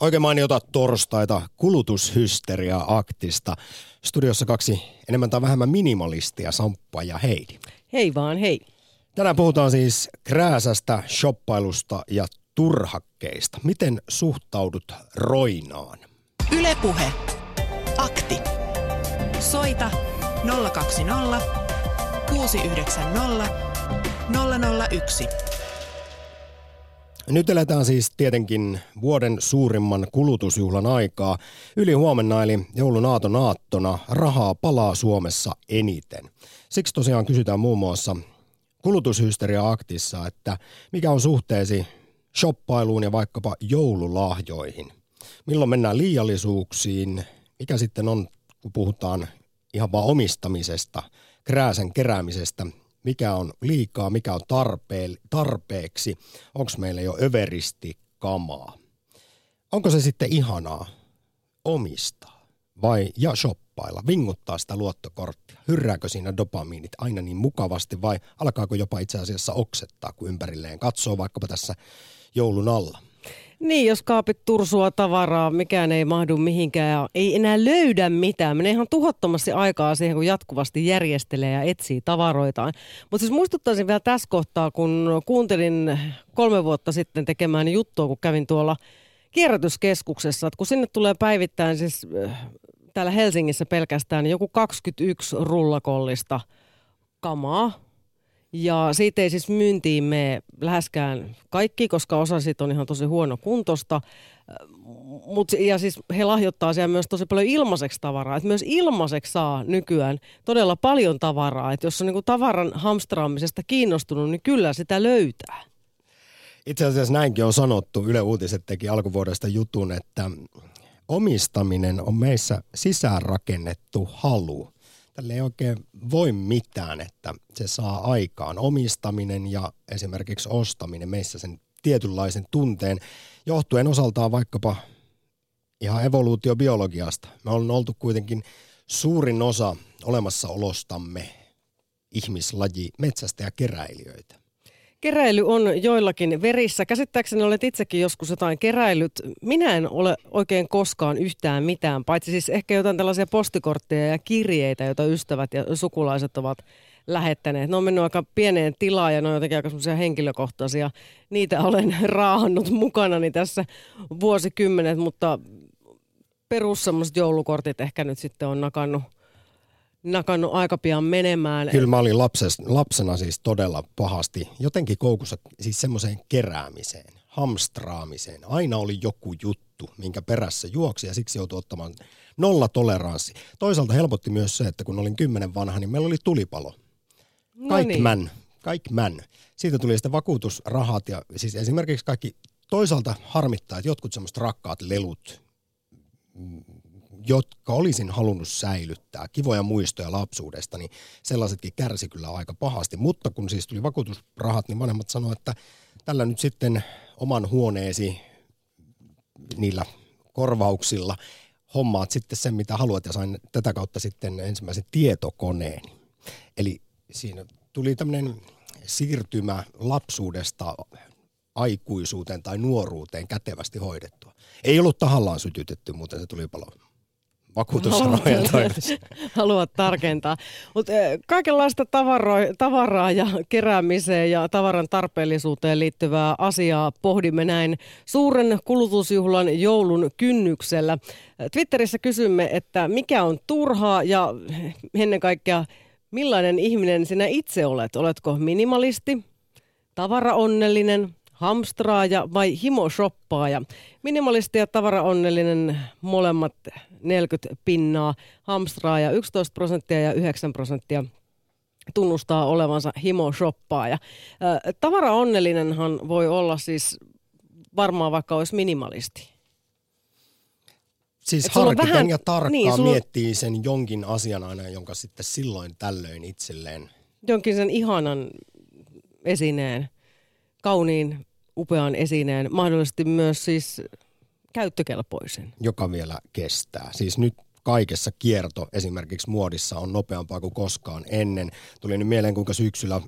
Oikein mainiota torstaita kulutushysteria-aktista. Studiossa kaksi enemmän tai vähemmän minimalistia, Samppa ja Heidi. Hei vaan, hei. Tänään puhutaan siis krääsästä, shoppailusta ja turhakkeista. Miten suhtaudut roinaan? Ylepuhe. Akti. Soita 020 690 001. Nyt eletään siis tietenkin vuoden suurimman kulutusjuhlan aikaa. Yli huomenna eli joulun aaton aattona rahaa palaa Suomessa eniten. Siksi tosiaan kysytään muun muassa kulutushysteria-aktissa, että mikä on suhteesi shoppailuun ja vaikkapa joululahjoihin. Milloin mennään liiallisuuksiin, mikä sitten on, kun puhutaan ihan vaan omistamisesta, krääsen keräämisestä, mikä on liikaa, mikä on tarpeen, tarpeeksi, onko meillä jo överisti kamaa. Onko se sitten ihanaa omistaa vai ja shoppailla, vinguttaa sitä luottokorttia? Hyrrääkö siinä dopamiinit aina niin mukavasti vai alkaako jopa itse asiassa oksettaa, kun ympärilleen katsoo vaikkapa tässä joulun alla? Niin, jos kaapit tursua tavaraa, mikään ei mahdu mihinkään ja ei enää löydä mitään. Menee ihan tuhottomasti aikaa siihen, kun jatkuvasti järjestelee ja etsii tavaroitaan. Mutta siis muistuttaisin vielä tässä kohtaa, kun kuuntelin kolme vuotta sitten tekemään juttua, kun kävin tuolla kierrätyskeskuksessa, että kun sinne tulee päivittäin siis äh, täällä Helsingissä pelkästään joku 21 rullakollista kamaa, ja siitä ei siis myyntiin mene läheskään kaikki, koska osa siitä on ihan tosi huono kuntosta. Mut, ja siis he lahjoittaa siellä myös tosi paljon ilmaiseksi tavaraa. Et myös ilmaiseksi saa nykyään todella paljon tavaraa. Et jos on niinku tavaran hamstraamisesta kiinnostunut, niin kyllä sitä löytää. Itse asiassa näinkin on sanottu. Yle Uutiset teki alkuvuodesta jutun, että omistaminen on meissä sisäänrakennettu halu – tälle ei oikein voi mitään, että se saa aikaan omistaminen ja esimerkiksi ostaminen meissä sen tietynlaisen tunteen, johtuen osaltaan vaikkapa ihan evoluutiobiologiasta. Me on oltu kuitenkin suurin osa olemassaolostamme ihmislaji metsästä ja keräilijöitä. Keräily on joillakin verissä. Käsittääkseni olet itsekin joskus jotain keräilyt. Minä en ole oikein koskaan yhtään mitään, paitsi siis ehkä jotain tällaisia postikortteja ja kirjeitä, joita ystävät ja sukulaiset ovat lähettäneet. Ne on mennyt aika pieneen tilaan ja ne on jotenkin aika semmoisia henkilökohtaisia. Niitä olen raahannut mukanani tässä vuosikymmenet, mutta perus semmoiset joulukortit ehkä nyt sitten on nakannut – nakannut aika pian menemään. Kyllä mä olin lapses, lapsena siis todella pahasti jotenkin koukussa siis semmoiseen keräämiseen, hamstraamiseen. Aina oli joku juttu, minkä perässä juoksi ja siksi joutui ottamaan nolla toleranssi. Toisaalta helpotti myös se, että kun olin kymmenen vanha, niin meillä oli tulipalo. Kaikki no niin. män. Siitä tuli sitten vakuutusrahat ja siis esimerkiksi kaikki, toisaalta harmittaa, että jotkut semmoiset rakkaat lelut, jotka olisin halunnut säilyttää, kivoja muistoja lapsuudesta, niin sellaisetkin kärsi kyllä aika pahasti. Mutta kun siis tuli vakuutusrahat, niin vanhemmat sanoivat, että tällä nyt sitten oman huoneesi niillä korvauksilla hommaat sitten sen, mitä haluat ja sain tätä kautta sitten ensimmäisen tietokoneen. Eli siinä tuli tämmöinen siirtymä lapsuudesta aikuisuuteen tai nuoruuteen kätevästi hoidettua. Ei ollut tahallaan sytytetty, mutta se tuli palo vakuutusrahojen Haluat tarkentaa. Mutta eh, kaikenlaista tavaro- tavaraa ja keräämiseen ja tavaran tarpeellisuuteen liittyvää asiaa pohdimme näin suuren kulutusjuhlan joulun kynnyksellä. Twitterissä kysymme, että mikä on turhaa ja ennen kaikkea millainen ihminen sinä itse olet? Oletko minimalisti, tavaraonnellinen, hamstraaja vai himoshoppaaja? Minimalisti ja tavaraonnellinen molemmat 40 pinnaa, hamstraaja 11 prosenttia ja 9 prosenttia tunnustaa olevansa himoshoppaaja. Tavaraonnellinenhan voi olla siis varmaan vaikka olisi minimalisti. Siis harkiten vähän, ja tarkkaan niin, sulla... miettii sen jonkin asian aina, jonka sitten silloin tällöin itselleen. Jonkin sen ihanan esineen, kauniin upean esineen, mahdollisesti myös siis käyttökelpoisen. Joka vielä kestää. Siis nyt kaikessa kierto esimerkiksi muodissa on nopeampaa kuin koskaan ennen. Tuli nyt mieleen, kuinka syksyllä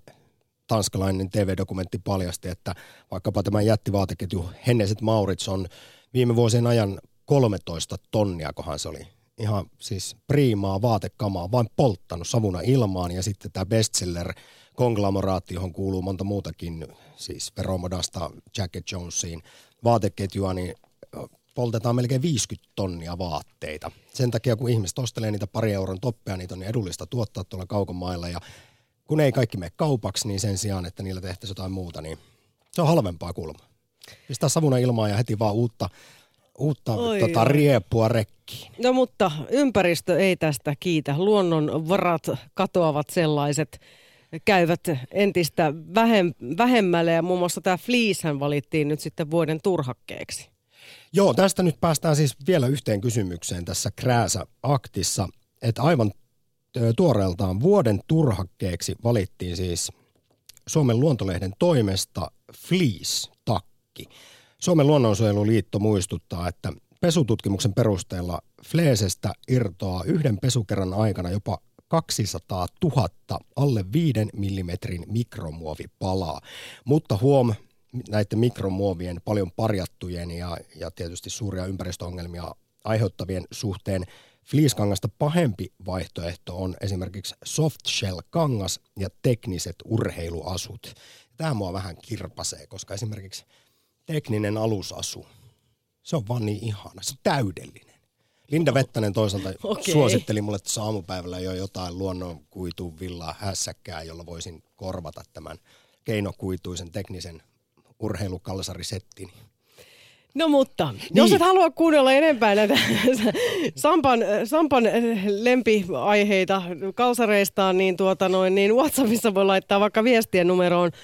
tanskalainen TV-dokumentti paljasti, että vaikkapa tämä jättivaateketju Henneset Maurits on viime vuosien ajan 13 tonnia, kohan se oli. Ihan siis priimaa vaatekamaa, vain polttanut savuna ilmaan ja sitten tämä bestseller konglomeraatti, johon kuuluu monta muutakin, siis Veromodasta Jacket Jonesiin, vaateketjua, niin poltetaan melkein 50 tonnia vaatteita. Sen takia, kun ihmiset ostelee niitä pari euron toppeja, niitä on niin edullista tuottaa tuolla kaukomailla ja kun ei kaikki mene kaupaksi, niin sen sijaan, että niillä tehtäisiin jotain muuta, niin se on halvempaa kulma. Pistää savuna ilmaa ja heti vaan uutta, uutta Oi, tota, riepua rekkiin. No mutta ympäristö ei tästä kiitä. Luonnon varat katoavat sellaiset käyvät entistä vähem, vähemmälle ja muun muassa tämä Fleecehän valittiin nyt sitten vuoden turhakkeeksi. Joo, tästä nyt päästään siis vielä yhteen kysymykseen tässä Krääsä-aktissa, että aivan tuoreeltaan vuoden turhakkeeksi valittiin siis Suomen luontolehden toimesta Fleece-takki. Suomen luonnonsuojeluliitto muistuttaa, että pesututkimuksen perusteella Fleesestä irtoaa yhden pesukerran aikana jopa 200 000 alle 5 millimetrin mikromuovipalaa. Mutta huom, näiden mikromuovien paljon parjattujen ja, ja tietysti suuria ympäristöongelmia aiheuttavien suhteen fleecekangasta pahempi vaihtoehto on esimerkiksi softshell-kangas ja tekniset urheiluasut. Tämä mua vähän kirpasee, koska esimerkiksi tekninen alusasu, se on vaan niin ihana, se on täydellinen. Linda Vettänen toisaalta Okei. suositteli mulle tuossa aamupäivällä jo jotain luonnonkuituun villaa hässäkkää, jolla voisin korvata tämän keinokuituisen teknisen urheilukalsarisettin. No mutta, niin. jos et halua kuunnella enempää näitä Sampan, Sampan lempiaiheita kalsareistaan, niin, tuota noin, niin WhatsAppissa voi laittaa vaikka viestien numeroon 0401638586.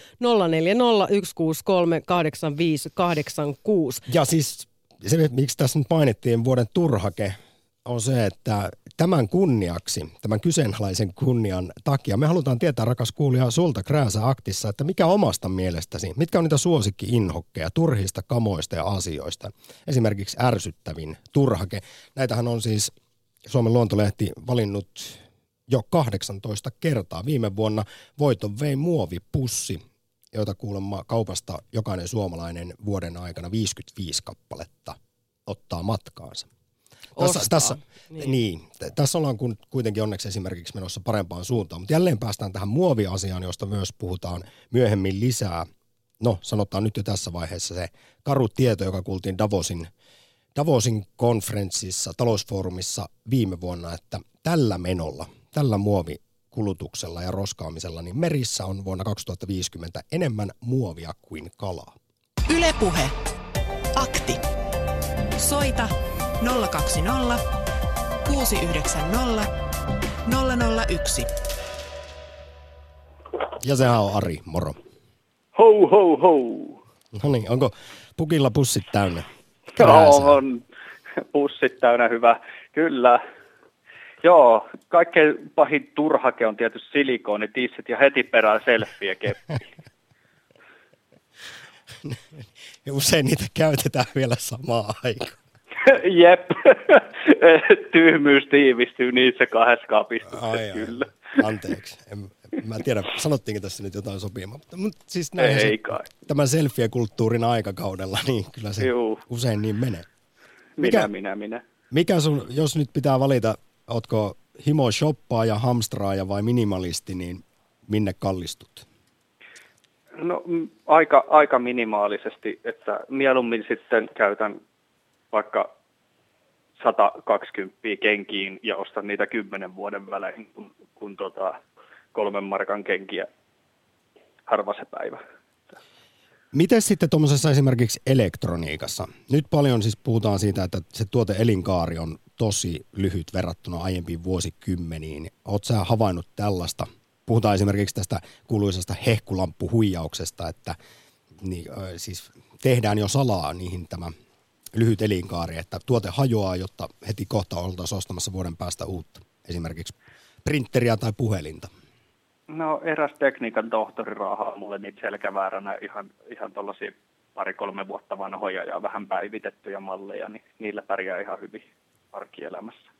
Ja siis se, miksi tässä nyt mainittiin vuoden turhake, on se, että tämän kunniaksi, tämän kyseenalaisen kunnian takia, me halutaan tietää, rakas kuulija, sulta Krääsä Aktissa, että mikä omasta mielestäsi, mitkä on niitä suosikki-inhokkeja turhista kamoista ja asioista. Esimerkiksi ärsyttävin turhake. Näitähän on siis Suomen luontolehti valinnut jo 18 kertaa. Viime vuonna voiton vei muovipussi, joita kuulemma kaupasta jokainen suomalainen vuoden aikana 55 kappaletta ottaa matkaansa. Tässä, Ostaa. tässä, niin. niin, tässä ollaan kun- kuitenkin onneksi esimerkiksi menossa parempaan suuntaan, mutta jälleen päästään tähän muoviasiaan, josta myös puhutaan myöhemmin lisää. No, sanotaan nyt jo tässä vaiheessa se karu tieto, joka kuultiin Davosin, Davosin konferenssissa, talousfoorumissa viime vuonna, että tällä menolla, tällä muovikulutuksella ja roskaamisella, niin merissä on vuonna 2050 enemmän muovia kuin kalaa. Ylepuhe. Akti. Soita 020 690 001. Ja sehän on Ari, moro. Ho, ho, ho. No niin, onko pukilla pussit täynnä? Joo, on pussit täynnä hyvä. Kyllä. Joo, kaikkein pahin turhake on tietysti silikoonitissit ja heti perään selfie keppi. Ja usein niitä käytetään vielä samaan aikaan. Jep, tyhmyys tiivistyy niissä kahdessa kapistuksessa, Ai, ai. kyllä. Anteeksi. En, mä en tiedä, sanottiinko tässä nyt jotain sopimaa. Mutta, mutta siis näin Ei se, kai. tämän selfie-kulttuurin aikakaudella, niin kyllä se Juu. usein niin menee. Minä, Mikä- minä, minä. Mikä sun, jos nyt pitää valita, otko himo shoppaaja, hamstraaja vai minimalisti, niin minne kallistut? No mm, aika, aika minimaalisesti, että mieluummin sitten käytän vaikka 120 kenkiin ja ostan niitä 10 vuoden välein, kun, kun tota, kolmen markan kenkiä harva se päivä. Miten sitten tuommoisessa esimerkiksi elektroniikassa? Nyt paljon siis puhutaan siitä, että se tuote elinkaari on tosi lyhyt verrattuna aiempiin vuosikymmeniin. Oletko sä havainnut tällaista? Puhutaan esimerkiksi tästä kuuluisasta hehkulamppuhuijauksesta, että niin, siis tehdään jo salaa niihin tämä lyhyt elinkaari, että tuote hajoaa, jotta heti kohta oltaisiin ostamassa vuoden päästä uutta. Esimerkiksi printeriä tai puhelinta. No eräs tekniikan tohtori raahaa mulle niitä selkävääränä ihan, ihan tuollaisia pari-kolme vuotta vanhoja ja vähän päivitettyjä malleja, niin niillä pärjää ihan hyvin arkielämässä.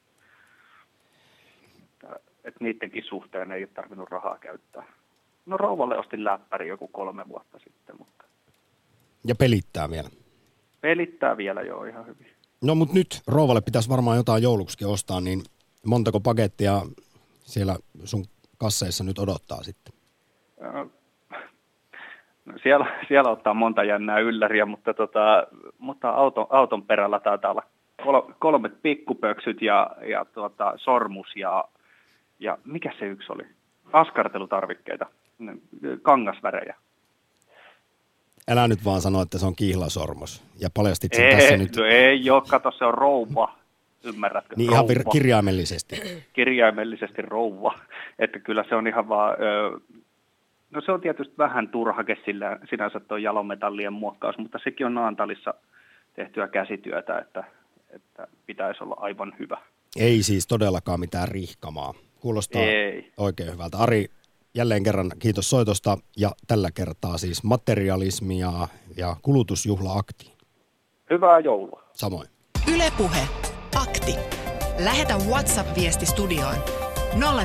Et niidenkin suhteen ei ole tarvinnut rahaa käyttää. No rouvalle ostin läppäri joku kolme vuotta sitten, mutta Ja pelittää vielä. Pelittää vielä jo ihan hyvin. No mutta nyt rouvalle pitäisi varmaan jotain jouluksi ostaa, niin montako pakettia siellä sun kasseissa nyt odottaa sitten? No siellä, siellä ottaa monta jännää ylläriä, mutta, tota, mutta auton, auton perällä taitaa olla kol, kolmet pikkupöksyt ja, ja tota, sormus ja, ja mikä se yksi oli? Askartelutarvikkeita, kangasvärejä. Älä nyt vaan sano, että se on kihlasormus. Ja paljastit sen ei, tässä nyt. No ei ole, kato se on rouva. Ymmärrätkö? Niin rouva. ihan vir- kirjaimellisesti. Kirjaimellisesti rouva. Että kyllä se on ihan vaan... Ö, no se on tietysti vähän turhake sillä, sinänsä tuo jalometallien muokkaus, mutta sekin on Naantalissa tehtyä käsityötä, että, että pitäisi olla aivan hyvä. Ei siis todellakaan mitään rihkamaa. Kuulostaa Ei. oikein hyvältä. Ari, jälleen kerran kiitos soitosta ja tällä kertaa siis materialismi ja, ja kulutusjuhla-akti. Hyvää joulua. Samoin. Ylepuhe Akti. Lähetä WhatsApp-viesti studioon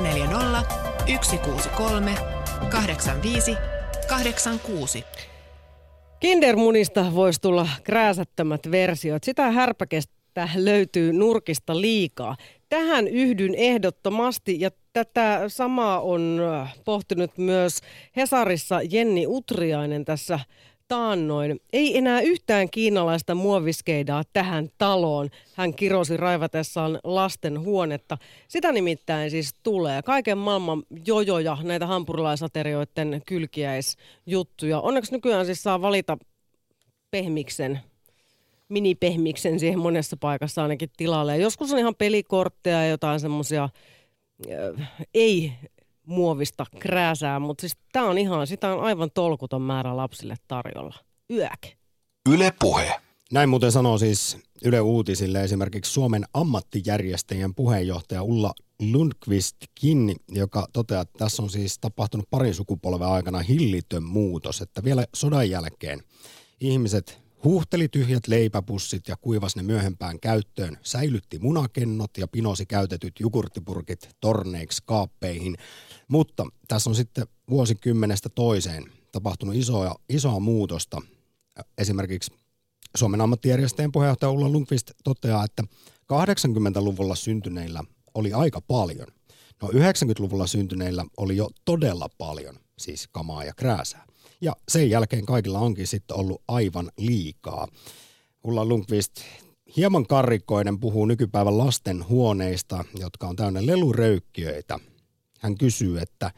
040 163 85 86. Kindermunista voisi tulla krääsättömät versiot. Sitä härpäkestä löytyy nurkista liikaa. Tähän yhdyn ehdottomasti ja tätä samaa on pohtinut myös Hesarissa Jenni Utriainen tässä taannoin. Ei enää yhtään kiinalaista muoviskeidaa tähän taloon. Hän kirosi raivatessaan lasten huonetta. Sitä nimittäin siis tulee. Kaiken maailman jojoja, näitä hampurilaisaterioiden kylkiäisjuttuja. Onneksi nykyään siis saa valita pehmiksen, minipehmiksen siihen monessa paikassa ainakin tilalle. Ja joskus on ihan pelikortteja ja jotain semmoisia ei muovista krääsää, mutta siis tämä on ihan, sitä on aivan tolkuton määrä lapsille tarjolla. Yök. Yle Puhe. Näin muuten sanoo siis Yle Uutisille esimerkiksi Suomen ammattijärjestäjien puheenjohtaja Ulla Lundqvist-Kinni, joka toteaa, että tässä on siis tapahtunut parin sukupolven aikana hillitön muutos, että vielä sodan jälkeen ihmiset Huuhteli tyhjät leipäpussit ja kuivas ne myöhempään käyttöön, säilytti munakennot ja pinosi käytetyt jogurttipurkit torneiksi kaappeihin. Mutta tässä on sitten vuosikymmenestä toiseen tapahtunut isoa, isoa muutosta. Esimerkiksi Suomen ammattijärjestöjen puheenjohtaja Ulla Lundqvist toteaa, että 80-luvulla syntyneillä oli aika paljon. No 90-luvulla syntyneillä oli jo todella paljon, siis kamaa ja krääsää. Ja sen jälkeen kaikilla onkin sitten ollut aivan liikaa. Ulla Lundqvist hieman karrikoinen puhuu nykypäivän lasten huoneista, jotka on täynnä leluröykkiöitä. Hän kysyy, että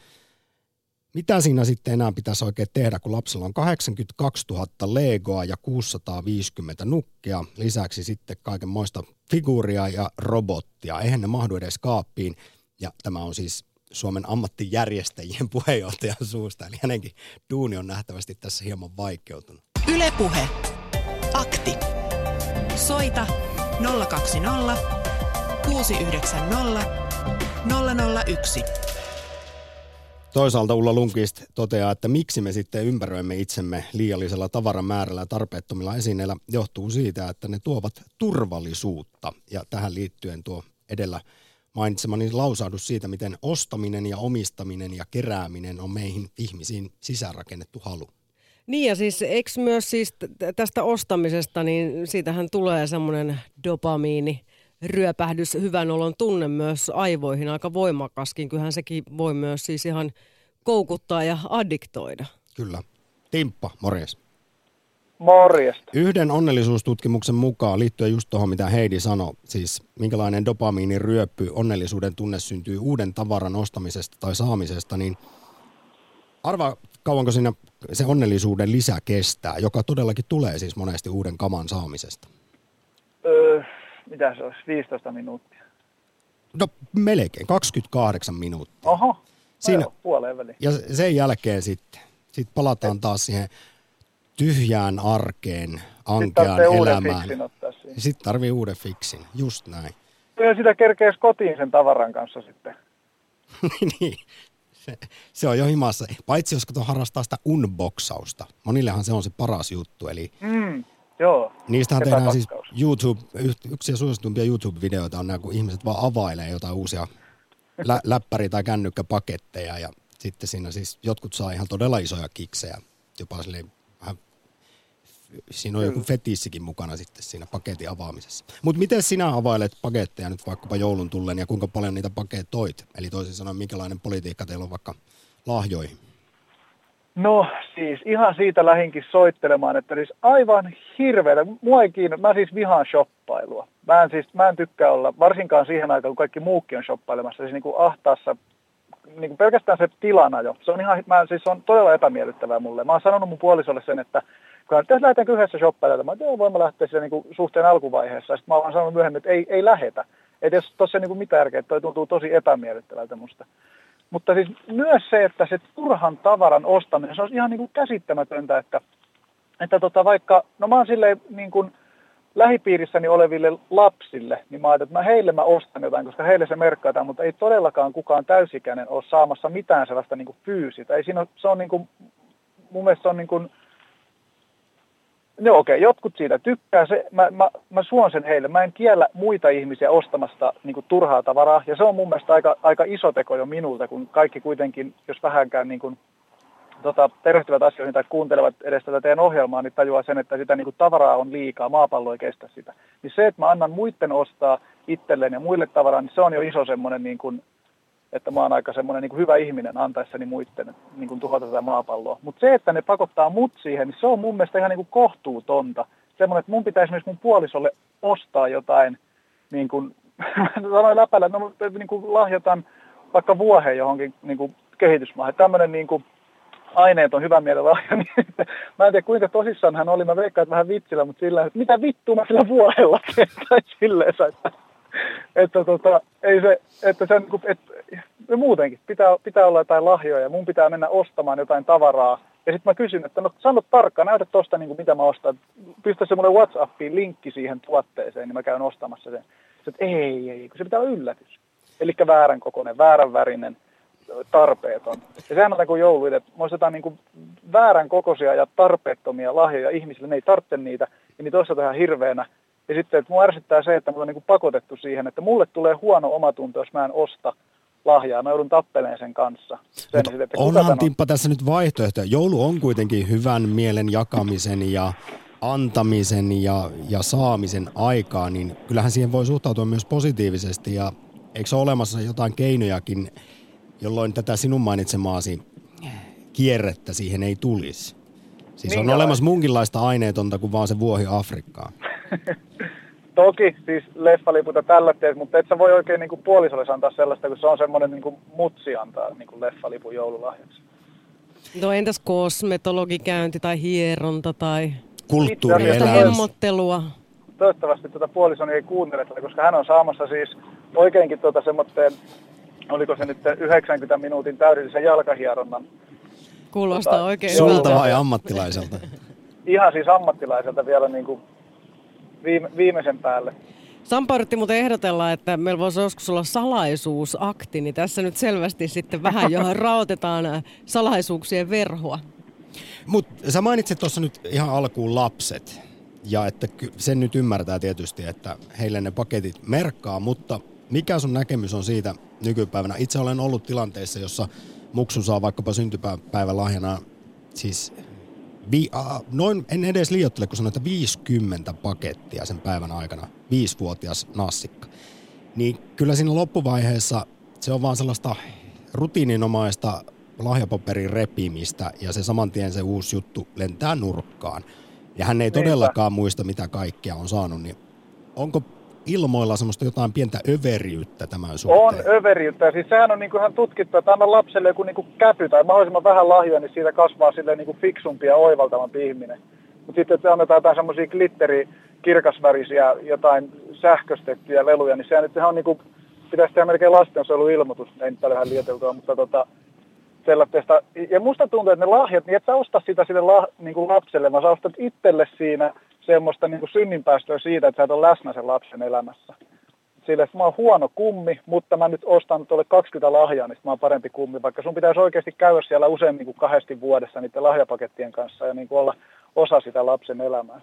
mitä siinä sitten enää pitäisi oikein tehdä, kun lapsella on 82 000 legoa ja 650 nukkea, lisäksi sitten kaikenmoista figuuria ja robottia. Eihän ne mahdu edes kaappiin. Ja tämä on siis Suomen ammattijärjestäjien puheenjohtajan suusta, eli hänenkin duuni on nähtävästi tässä hieman vaikeutunut. Ylepuhe. Akti. Soita 020 690 001. Toisaalta Ulla Lunkist toteaa, että miksi me sitten ympäröimme itsemme liiallisella tavaramäärällä ja tarpeettomilla esineillä, johtuu siitä, että ne tuovat turvallisuutta. Ja tähän liittyen tuo edellä mainitsemani lausahdus siitä, miten ostaminen ja omistaminen ja kerääminen on meihin ihmisiin sisäänrakennettu halu. Niin ja siis eikö myös siis tästä ostamisesta, niin siitähän tulee semmoinen dopamiini, ryöpähdys, hyvän olon tunne myös aivoihin aika voimakaskin. Kyllähän sekin voi myös siis ihan koukuttaa ja addiktoida. Kyllä. Timppa, morjes. Morjesta. Yhden onnellisuustutkimuksen mukaan liittyen just tuohon, mitä Heidi sanoi, siis minkälainen dopamiinin ryöppy, onnellisuuden tunne syntyy uuden tavaran ostamisesta tai saamisesta, niin arvaa kauanko siinä se onnellisuuden lisä kestää, joka todellakin tulee siis monesti uuden kaman saamisesta? Öö, mitä se olisi, 15 minuuttia? No melkein, 28 minuuttia. Oho, Siinä- puoleen väliin. Ja sen jälkeen sitten, sitten palataan taas siihen tyhjään arkeen, Sitten ankeaan uuden elämään. Sitten tarvii uuden fiksin, just näin. Ja sitä kerkees kotiin sen tavaran kanssa sitten. niin, se, se on jo himassa. Paitsi jos kato harrastaa sitä unboxausta. Monillehan se on se paras juttu. Eli Mm, joo. niistähän tehdään siis. YouTube, yksi suosituimpia YouTube-videoita on nämä, kun ihmiset vaan availee jotain uusia lä- läppäri- tai kännykkäpaketteja. Ja sitten siinä siis jotkut saa ihan todella isoja kiksejä. Jopa silleen Siinä on joku fetissikin mukana sitten siinä paketin avaamisessa. Mutta miten sinä availet paketteja nyt vaikkapa joulun tullen ja kuinka paljon niitä paketoit? Eli toisin sanoen, minkälainen politiikka teillä on vaikka lahjoihin? No siis ihan siitä lähinkin soittelemaan, että siis aivan hirveä. Mua ei kiinno. Mä siis vihaan shoppailua. Mä en, siis, mä en tykkää olla, varsinkaan siihen aikaan, kun kaikki muukin on shoppailemassa, siis niin kuin ahtaassa niin kuin pelkästään se tilana jo. Se on ihan, mä, siis se on todella epämiellyttävää mulle. Mä oon sanonut mun puolisolle sen, että kun että lähdetäänkö yhdessä shoppailemaan, että joo, voimme lähteä siellä niin suhteen alkuvaiheessa. Sitten mä oon sanonut myöhemmin, että ei, ei lähetä. Että jos tuossa niin mitään järkeä, että toi tuntuu tosi epämiellyttävältä musta. Mutta siis myös se, että se turhan tavaran ostaminen, se on ihan niin kuin käsittämätöntä, että, että tota vaikka, no mä oon silleen niin kuin lähipiirissäni oleville lapsille, niin mä ajattelin, että mä heille mä ostan jotain, koska heille se merkkataan, mutta ei todellakaan kukaan täysikäinen ole saamassa mitään sellaista niin kuin fyysistä. Ei siinä ole, se on niin kuin, mun mielestä se on niin kuin, No okei, okay, jotkut siitä tykkää, se, mä, mä, mä suon sen heille. Mä en kiellä muita ihmisiä ostamasta niin kuin, turhaa tavaraa, ja se on mun mielestä aika, aika iso teko jo minulta, kun kaikki kuitenkin, jos vähänkään niin kuin, tota, perehtyvät asioihin tai kuuntelevat edes tätä teidän ohjelmaa, niin tajuaa sen, että sitä niin kuin, tavaraa on liikaa, maapallo ei kestä sitä. Niin se, että mä annan muiden ostaa itselleen ja muille tavaraa, niin se on jo iso semmoinen niin kuin, että mä oon aika semmoinen niin hyvä ihminen antaessani muiden niin kuin tuhota tätä maapalloa. Mutta se, että ne pakottaa mut siihen, niin se on mun mielestä ihan niin kuin kohtuutonta. Semmoinen, että mun pitäisi myös mun puolisolle ostaa jotain, niin kuin, sanoin läpällä, no niin kuin lahjoitan vaikka vuoheen johonkin niin kuin kehitysmaahan. Tämmöinen niin kuin, aineet on hyvä mielen lahja, niin mä en tiedä kuinka tosissaan hän oli, mä veikkaan, että vähän vitsillä, mutta sillä että mitä vittua mä sillä vuohella teen, tai silleen, että, että, tota, ei se, että sen, niinku, että, muutenkin pitää, pitää olla jotain lahjoja ja mun pitää mennä ostamaan jotain tavaraa. Ja sitten mä kysyn, että no sano tarkkaan, näytä tuosta niin mitä mä ostan. Pistä semmoinen WhatsAppiin linkki siihen tuotteeseen, niin mä käyn ostamassa sen. Sitten ei, ei, kun se pitää olla yllätys. Eli väärän kokoinen, väärän värinen, tarpeeton. Ja sehän on kuin joulu, että me ostetaan niin kuin väärän kokoisia ja tarpeettomia lahjoja ihmisille, ne ei tarvitse niitä, ja niitä ostetaan hirveänä. Ja sitten, että mua ärsyttää se, että mulla on niin kuin pakotettu siihen, että mulle tulee huono omatunto, jos mä en osta lahjaa. Mä joudun tappeleen sen kanssa. Sen, että onhan Timppa tässä nyt vaihtoehto. Joulu on kuitenkin hyvän mielen jakamisen ja antamisen ja, ja saamisen aikaa, niin kyllähän siihen voi suhtautua myös positiivisesti. Ja eikö ole olemassa jotain keinojakin, jolloin tätä sinun mainitsemaasi kierrettä siihen ei tulisi? Siis on olemassa muunkinlaista aineetonta kuin vaan se vuohi Afrikkaan. Toki siis leffaliput ja tällä teet, mutta et sä voi oikein niin kuin puolisolle antaa sellaista, kun se on semmoinen niin kuin mutsi antaa niin kuin leffalipun joululahjaksi. No entäs kosmetologikäynti tai hieronta tai kulttuurielämys? hemmottelua? Toivottavasti tuota puolisoni ei kuuntele tätä, koska hän on saamassa siis oikeinkin tuota semmoitteen, oliko se nyt 90 minuutin täydellisen jalkahieronnan. Kuulostaa tota, oikein Sulta vai ammattilaiselta? Ihan siis ammattilaiselta vielä niin kuin viime, viimeisen päälle. Sampa yritti muuten ehdotella, että meillä voisi joskus olla salaisuusakti, niin tässä nyt selvästi sitten vähän jo raotetaan salaisuuksien verhoa. Mutta sä mainitsit tuossa nyt ihan alkuun lapset. Ja että sen nyt ymmärtää tietysti, että heille ne paketit merkkaa, mutta mikä sun näkemys on siitä nykypäivänä? Itse olen ollut tilanteessa, jossa muksu saa vaikkapa syntypäivän lahjana siis vi, uh, noin, en edes liioittele, kun sanoin, että 50 pakettia sen päivän aikana, viisivuotias nassikka. Niin kyllä siinä loppuvaiheessa se on vaan sellaista rutiininomaista lahjapaperin repimistä ja se saman tien se uusi juttu lentää nurkkaan. Ja hän ei Niinpä. todellakaan muista, mitä kaikkea on saanut, niin onko ilmoilla semmoista jotain pientä överiyttä tämän suhteen? On överiyttä. Siis sehän on niin ihan tutkittu, että anna lapselle joku niin käpy tai mahdollisimman vähän lahjoja, niin siitä kasvaa sille niin fiksumpi ja oivaltavampi ihminen. Mutta sitten, että annetaan jotain semmoisia glitteri, kirkasvärisiä, jotain sähköstettyjä leluja, niin sehän nyt ihan on niin kuin, pitäisi tehdä melkein lastensuojeluilmoitus, ei nyt paljon liioiteltua, mutta tota, sellaista. Ja musta tuntuu, että ne lahjat, niin et sä osta sitä sille la, niin kuin lapselle, vaan sä ostat itselle siinä semmoista niin synninpäästöä siitä, että sä et ole läsnä sen lapsen elämässä. Sille, että mä oon huono kummi, mutta mä nyt ostan tuolle 20 lahjaa, niin mä oon parempi kummi, vaikka sun pitäisi oikeasti käydä siellä useammin kuin kahdesti vuodessa niiden lahjapakettien kanssa ja niin kuin olla osa sitä lapsen elämää.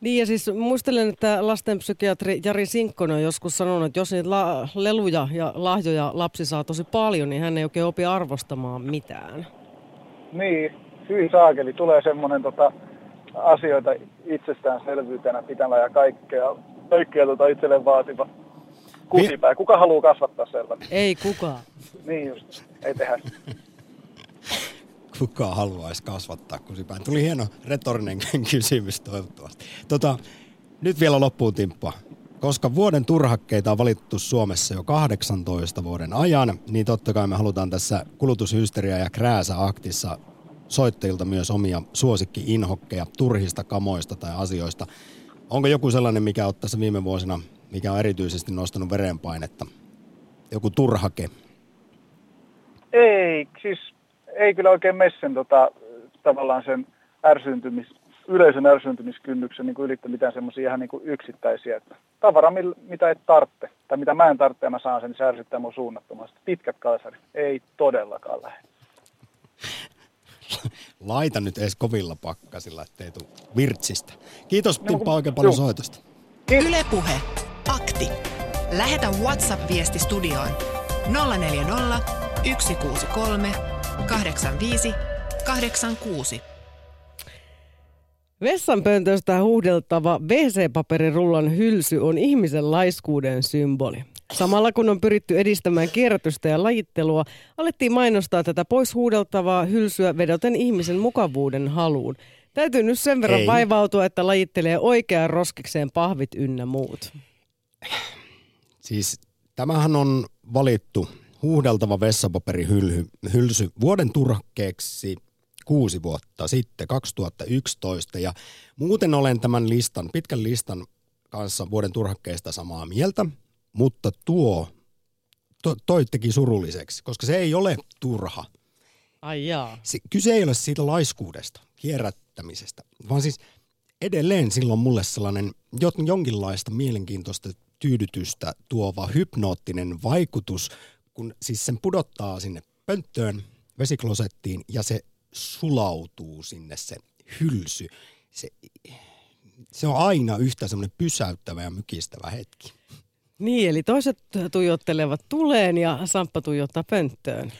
Niin ja siis muistelen, että lastenpsykiatri Jari Sinkkonen on joskus sanonut, että jos niitä la- leluja ja lahjoja lapsi saa tosi paljon, niin hän ei oikein opi arvostamaan mitään. Niin, hyi saakeli, tulee semmoinen tota, asioita itsestäänselvyytenä pitämään ja kaikkea, kaikkea tota itselleen vaativa kusipää. Kuka haluaa kasvattaa sellainen? Ei kukaan. Niin just, ei tehdä. Kuka haluaisi kasvattaa kusipään? Tuli hieno retorinen kysymys toivottavasti. Tota, nyt vielä loppuun Timppa. Koska vuoden turhakkeita on valittu Suomessa jo 18 vuoden ajan, niin totta kai me halutaan tässä kulutushysteria ja krääsä-aktissa soittajilta myös omia suosikki-inhokkeja turhista kamoista tai asioista. Onko joku sellainen, mikä on tässä viime vuosina, mikä on erityisesti nostanut verenpainetta? Joku turhake? Ei, siis ei kyllä oikein messen tota, tavallaan sen ärsyntymis, yleisön ärsyntymiskynnyksen niin ylittää mitään semmoisia ihan niin kuin yksittäisiä. Että tavara, mitä et tarvitse, tai mitä mä en tarvitse ja mä saan sen, niin se ärsyttää mun suunnattomasti. Pitkät kalsarit, ei todellakaan lähde. Laita nyt edes kovilla pakkasilla, ettei tule virtsistä. Kiitos no, Timppa oikein paljon soitosta. Yle Puhe. Akti. Lähetä WhatsApp-viesti studioon 040 163 85 86. Vessanpöntöstä huudeltava WC-paperirullan hylsy on ihmisen laiskuuden symboli. Samalla kun on pyritty edistämään kierrätystä ja lajittelua, alettiin mainostaa tätä pois huudeltavaa hylsyä vedoten ihmisen mukavuuden haluun. Täytyy nyt sen verran Ei. vaivautua, että lajittelee oikeaan roskikseen pahvit ynnä muut. Siis tämähän on valittu huudeltava vessapaperihylsy vuoden turhakkeeksi kuusi vuotta sitten, 2011. Ja muuten olen tämän listan, pitkän listan kanssa vuoden turhakkeesta samaa mieltä, mutta tuo to, toi teki surulliseksi, koska se ei ole turha. Ai jaa. Se, kyse ei ole siitä laiskuudesta, kierrättämisestä, vaan siis edelleen silloin mulle sellainen jonkinlaista mielenkiintoista tyydytystä tuova hypnoottinen vaikutus, kun siis sen pudottaa sinne pönttöön, vesiklosettiin ja se sulautuu sinne se hylsy. Se, se on aina yhtä semmoinen pysäyttävä ja mykistävä hetki. Niin, eli toiset tuijottelevat tuleen ja Samppa tuijottaa pönttöön.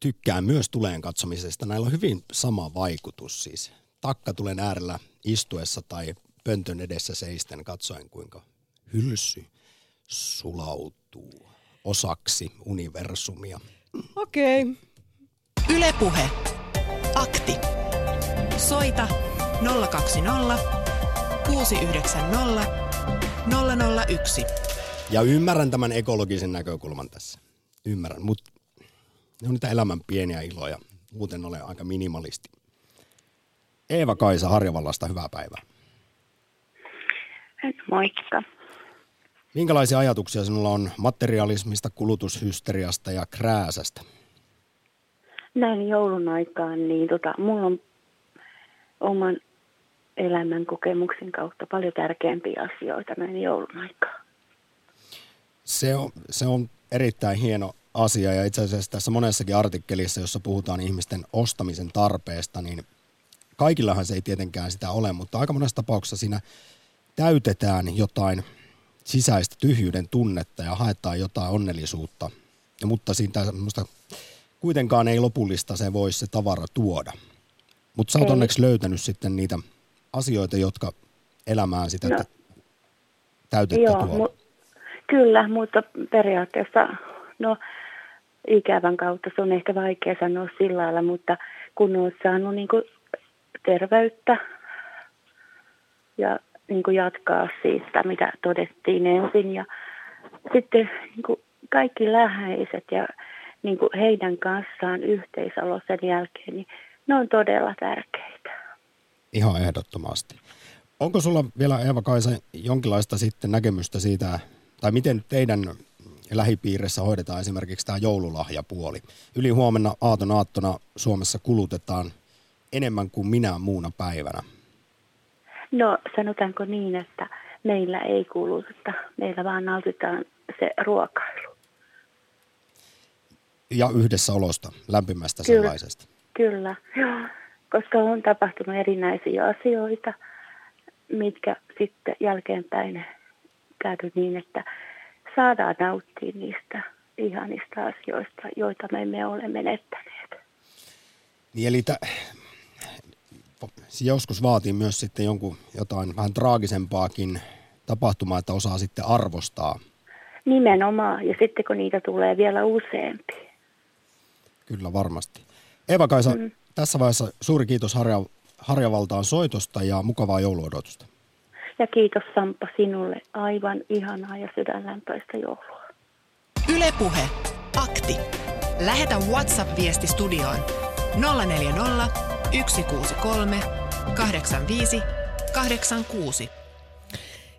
Tykkään myös tuleen katsomisesta. Näillä on hyvin sama vaikutus siis. Takka tulen äärellä istuessa tai pöntön edessä seisten katsoen, kuinka hylsy sulautuu osaksi universumia. Okei. Okay. Ylepuhe. Akti. Soita 020 690 001. Ja ymmärrän tämän ekologisen näkökulman tässä. Ymmärrän, mutta ne on niitä elämän pieniä iloja. Muuten olen aika minimalisti. Eeva Kaisa Harjavallasta, hyvää päivää. Moikka. Minkälaisia ajatuksia sinulla on materialismista, kulutushysteriasta ja krääsästä? Näin joulun aikaan, niin tota, mulla on oman elämän kokemuksen kautta paljon tärkeämpiä asioita näin joulun aikaan. Se on, se on erittäin hieno asia ja itse asiassa tässä monessakin artikkelissa, jossa puhutaan ihmisten ostamisen tarpeesta, niin kaikillahan se ei tietenkään sitä ole, mutta aika monessa tapauksessa siinä täytetään jotain sisäistä tyhjyyden tunnetta ja haetaan jotain onnellisuutta. Ja, mutta siitä semmoista kuitenkaan ei lopullista se voi se tavara tuoda. Mutta sä oot onneksi löytänyt sitten niitä asioita, jotka elämään sitä no, täytettä joo, tuo. Mu- kyllä, mutta periaatteessa no, ikävän kautta se on ehkä vaikea sanoa sillä lailla, mutta kun olet saanut niin kuin, terveyttä ja niin kuin jatkaa siitä, mitä todettiin ensin. Ja sitten niin kuin kaikki läheiset ja niin kuin heidän kanssaan yhteisalo sen jälkeen, niin ne on todella tärkeitä. Ihan ehdottomasti. Onko sulla vielä Eeva Kaisa jonkinlaista sitten näkemystä siitä, tai miten teidän lähipiirissä hoidetaan esimerkiksi tämä joululahjapuoli? Yli huomenna aaton aattona Suomessa kulutetaan enemmän kuin minä muuna päivänä. No sanotaanko niin, että meillä ei kuluteta, meillä vaan nautitaan se ruokailu. Ja yhdessä olosta, lämpimästä kyllä, sellaisesta. Kyllä, joo, koska on tapahtunut erinäisiä asioita, mitkä sitten jälkeenpäin käyty niin, että saadaan nauttia niistä ihanista asioista, joita me emme ole menettäneet. Niin eli joskus vaatii myös sitten jonkun jotain vähän traagisempaakin tapahtumaa, että osaa sitten arvostaa. Nimenomaan, ja sitten kun niitä tulee vielä useampi. Kyllä varmasti. Eva-Kaisa, mm. tässä vaiheessa suuri kiitos Harja, Harjavaltaan soitosta ja mukavaa jouluodotusta. Ja kiitos Sampa sinulle aivan ihanaa ja sydänlämpöistä joulua. Ylepuhe Akti. Lähetä WhatsApp-viesti studioon 040 163 85 86.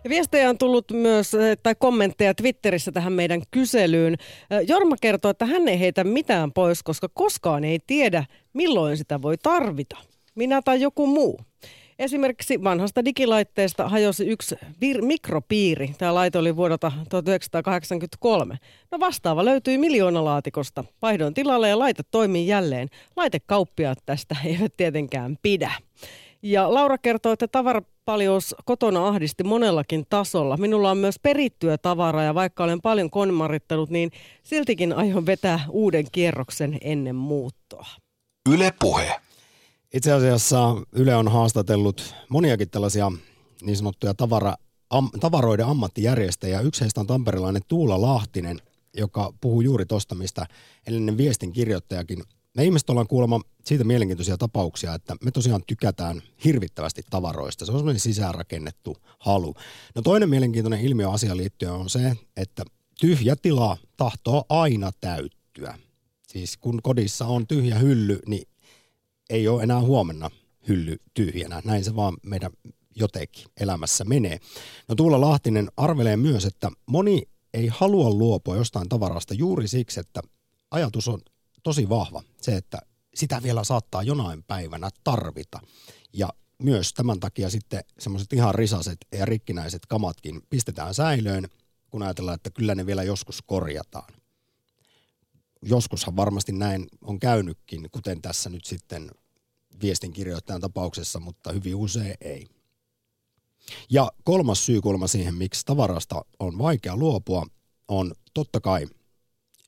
Ja viestejä on tullut myös, eh, tai kommentteja Twitterissä tähän meidän kyselyyn. Eh, Jorma kertoo, että hän ei heitä mitään pois, koska koskaan ei tiedä, milloin sitä voi tarvita. Minä tai joku muu. Esimerkiksi vanhasta digilaitteesta hajosi yksi vir- mikropiiri. Tämä laite oli vuodelta 1983. No vastaava löytyi miljoonalaatikosta. Vaihdoin tilalle ja laite toimii jälleen. Laitekauppiaat tästä eivät tietenkään pidä. Ja Laura kertoo, että tavarapaljous kotona ahdisti monellakin tasolla. Minulla on myös perittyä tavaraa ja vaikka olen paljon konmarittanut, niin siltikin aion vetää uuden kierroksen ennen muuttoa. Yle Puhe. Itse asiassa Yle on haastatellut moniakin tällaisia niin sanottuja tavara, am, tavaroiden ammattijärjestäjiä. Yksi heistä on tamperilainen Tuula Lahtinen, joka puhuu juuri tuosta, mistä edellinen viestin kirjoittajakin. Me ihmiset ollaan kuulemma siitä mielenkiintoisia tapauksia, että me tosiaan tykätään hirvittävästi tavaroista. Se on semmoinen sisäänrakennettu halu. No toinen mielenkiintoinen ilmiö asiaan liittyen on se, että tyhjä tila tahtoo aina täyttyä. Siis kun kodissa on tyhjä hylly, niin ei ole enää huomenna hylly tyhjänä. Näin se vaan meidän jotenkin elämässä menee. No Tuula Lahtinen arvelee myös, että moni ei halua luopua jostain tavarasta juuri siksi, että ajatus on tosi vahva. Se, että sitä vielä saattaa jonain päivänä tarvita. Ja myös tämän takia sitten semmoiset ihan risaset ja rikkinäiset kamatkin pistetään säilöön, kun ajatellaan, että kyllä ne vielä joskus korjataan. Joskushan varmasti näin on käynytkin, kuten tässä nyt sitten viestin kirjoittajan tapauksessa, mutta hyvin usein ei. Ja kolmas syykulma siihen, miksi tavarasta on vaikea luopua, on totta kai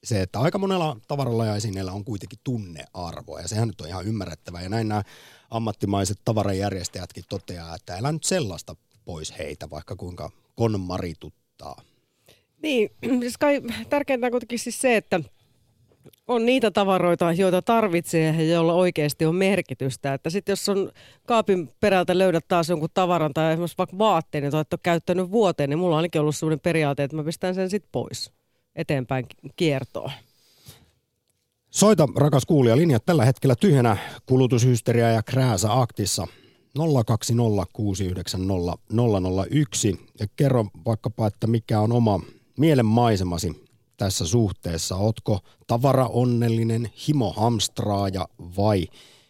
se, että aika monella tavaralla ja esineellä on kuitenkin tunnearvoa ja sehän nyt on ihan ymmärrettävää. Ja näin nämä ammattimaiset tavarajärjestäjätkin toteaa, että älä nyt sellaista pois heitä, vaikka kuinka konmarituttaa. Niin, siis kai tärkeintä on kuitenkin siis se, että on niitä tavaroita, joita tarvitsee ja joilla oikeasti on merkitystä. Että sitten jos on kaapin perältä löydät taas jonkun tavaran tai esimerkiksi vaikka vaatteen, jota olet käyttänyt vuoteen, niin mulla on ainakin ollut sellainen periaate, että mä pistän sen sitten pois eteenpäin kiertoon. Soita, rakas kuulija, linjat tällä hetkellä tyhjänä kulutushysteria ja krääsä aktissa 020690001 ja kerro vaikkapa, että mikä on oma mielenmaisemasi tässä suhteessa? Otko tavaraonnellinen himohamstraaja vai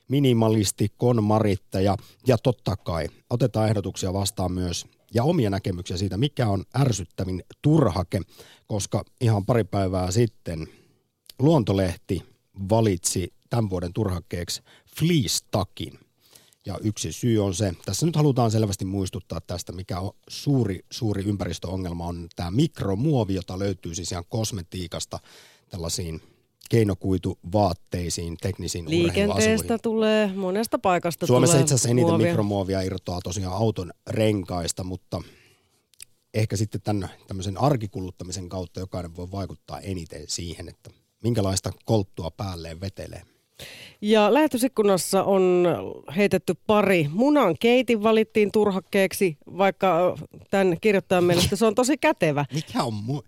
minimalisti, konmarittaja? Ja totta kai otetaan ehdotuksia vastaan myös ja omia näkemyksiä siitä, mikä on ärsyttävin turhake, koska ihan pari päivää sitten Luontolehti valitsi tämän vuoden turhakkeeksi Fleece-takin – ja yksi syy on se, tässä nyt halutaan selvästi muistuttaa tästä, mikä on suuri, suuri ympäristöongelma, on tämä mikromuovi, jota löytyy siis ihan kosmetiikasta tällaisiin keinokuituvaatteisiin, teknisiin Liikenteestä tulee, monesta paikasta Suomessa tulee itse asiassa eniten muovia. mikromuovia irtoaa tosiaan auton renkaista, mutta ehkä sitten tämän tämmöisen arkikuluttamisen kautta jokainen voi vaikuttaa eniten siihen, että minkälaista kolttua päälleen vetelee. Ja lähetysikkunassa on heitetty pari. Munan keitin valittiin turhakkeeksi, vaikka tämän kirjoittajan mielestä se on tosi kätevä. Mikä on mu-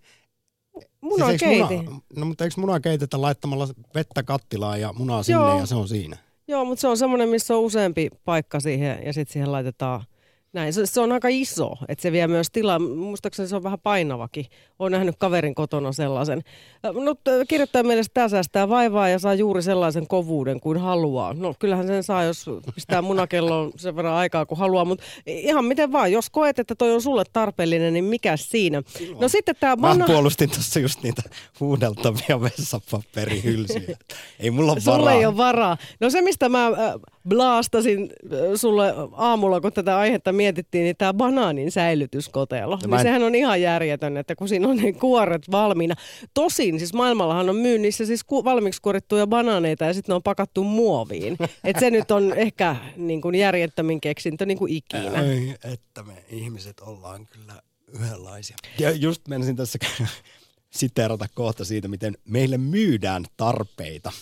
Munan siis keiti. Muna, no mutta eikö munaa keitetä laittamalla vettä kattilaan ja munaa sinne Joo. ja se on siinä? Joo, mutta se on semmoinen, missä on useampi paikka siihen ja sitten siihen laitetaan näin. Se, se on aika iso, että se vie myös tilaa. Muistaakseni se on vähän painavakin. Olen nähnyt kaverin kotona sellaisen. No kirjoittajan mielestä tämä säästää vaivaa ja saa juuri sellaisen kovuuden kuin haluaa. No kyllähän sen saa, jos pistää munakelloon sen verran aikaa kuin haluaa, mutta ihan miten vaan. Jos koet, että toi on sulle tarpeellinen, niin mikä siinä? No sitten tämä Mä mona... puolustin tuossa just niitä huudeltavia vessapaperihylsyjä. Ei mulla ole Sulle varaa. ei ole varaa. No se, mistä mä äh, blaastasin sulle aamulla, kun tätä aihetta mietittiin, niin tämä banaanin säilytyskotelo. No niin en- sehän on ihan järjetön, että kun siinä on ne kuoret valmiina. Tosin, siis maailmallahan on myynnissä siis ku, valmiiksi kuorittuja banaaneita ja sitten ne on pakattu muoviin. Et se nyt on ehkä niin kuin järjettömin keksintö niin kuin ikinä. Ai, että me ihmiset ollaan kyllä yhdenlaisia. Ja just menisin tässä siteerata kohta siitä, miten meille myydään tarpeita.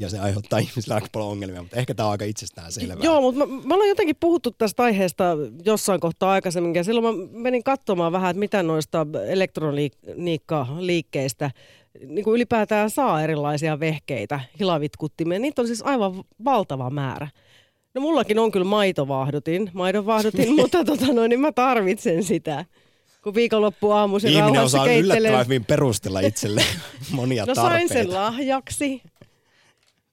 Ja se aiheuttaa ihmisille aika paljon ongelmia, mutta ehkä tämä on aika itsestään selvää. Joo, mutta me, me ollaan jotenkin puhuttu tästä aiheesta jossain kohtaa aikaisemmin. Ja silloin mä menin katsomaan vähän, että mitä noista elektroniikka-liikkeistä niin kuin ylipäätään saa erilaisia vehkeitä, hilavitkuttimia. Niitä on siis aivan valtava määrä. No mullakin on kyllä maitovahdotin, maidonvahdotin, mutta tota noin, niin mä tarvitsen sitä. Kun viikonloppu aamuisin Ihminen rauhassa osaa yllättävän hyvin perustella itselle monia No tarpeita. sain sen lahjaksi.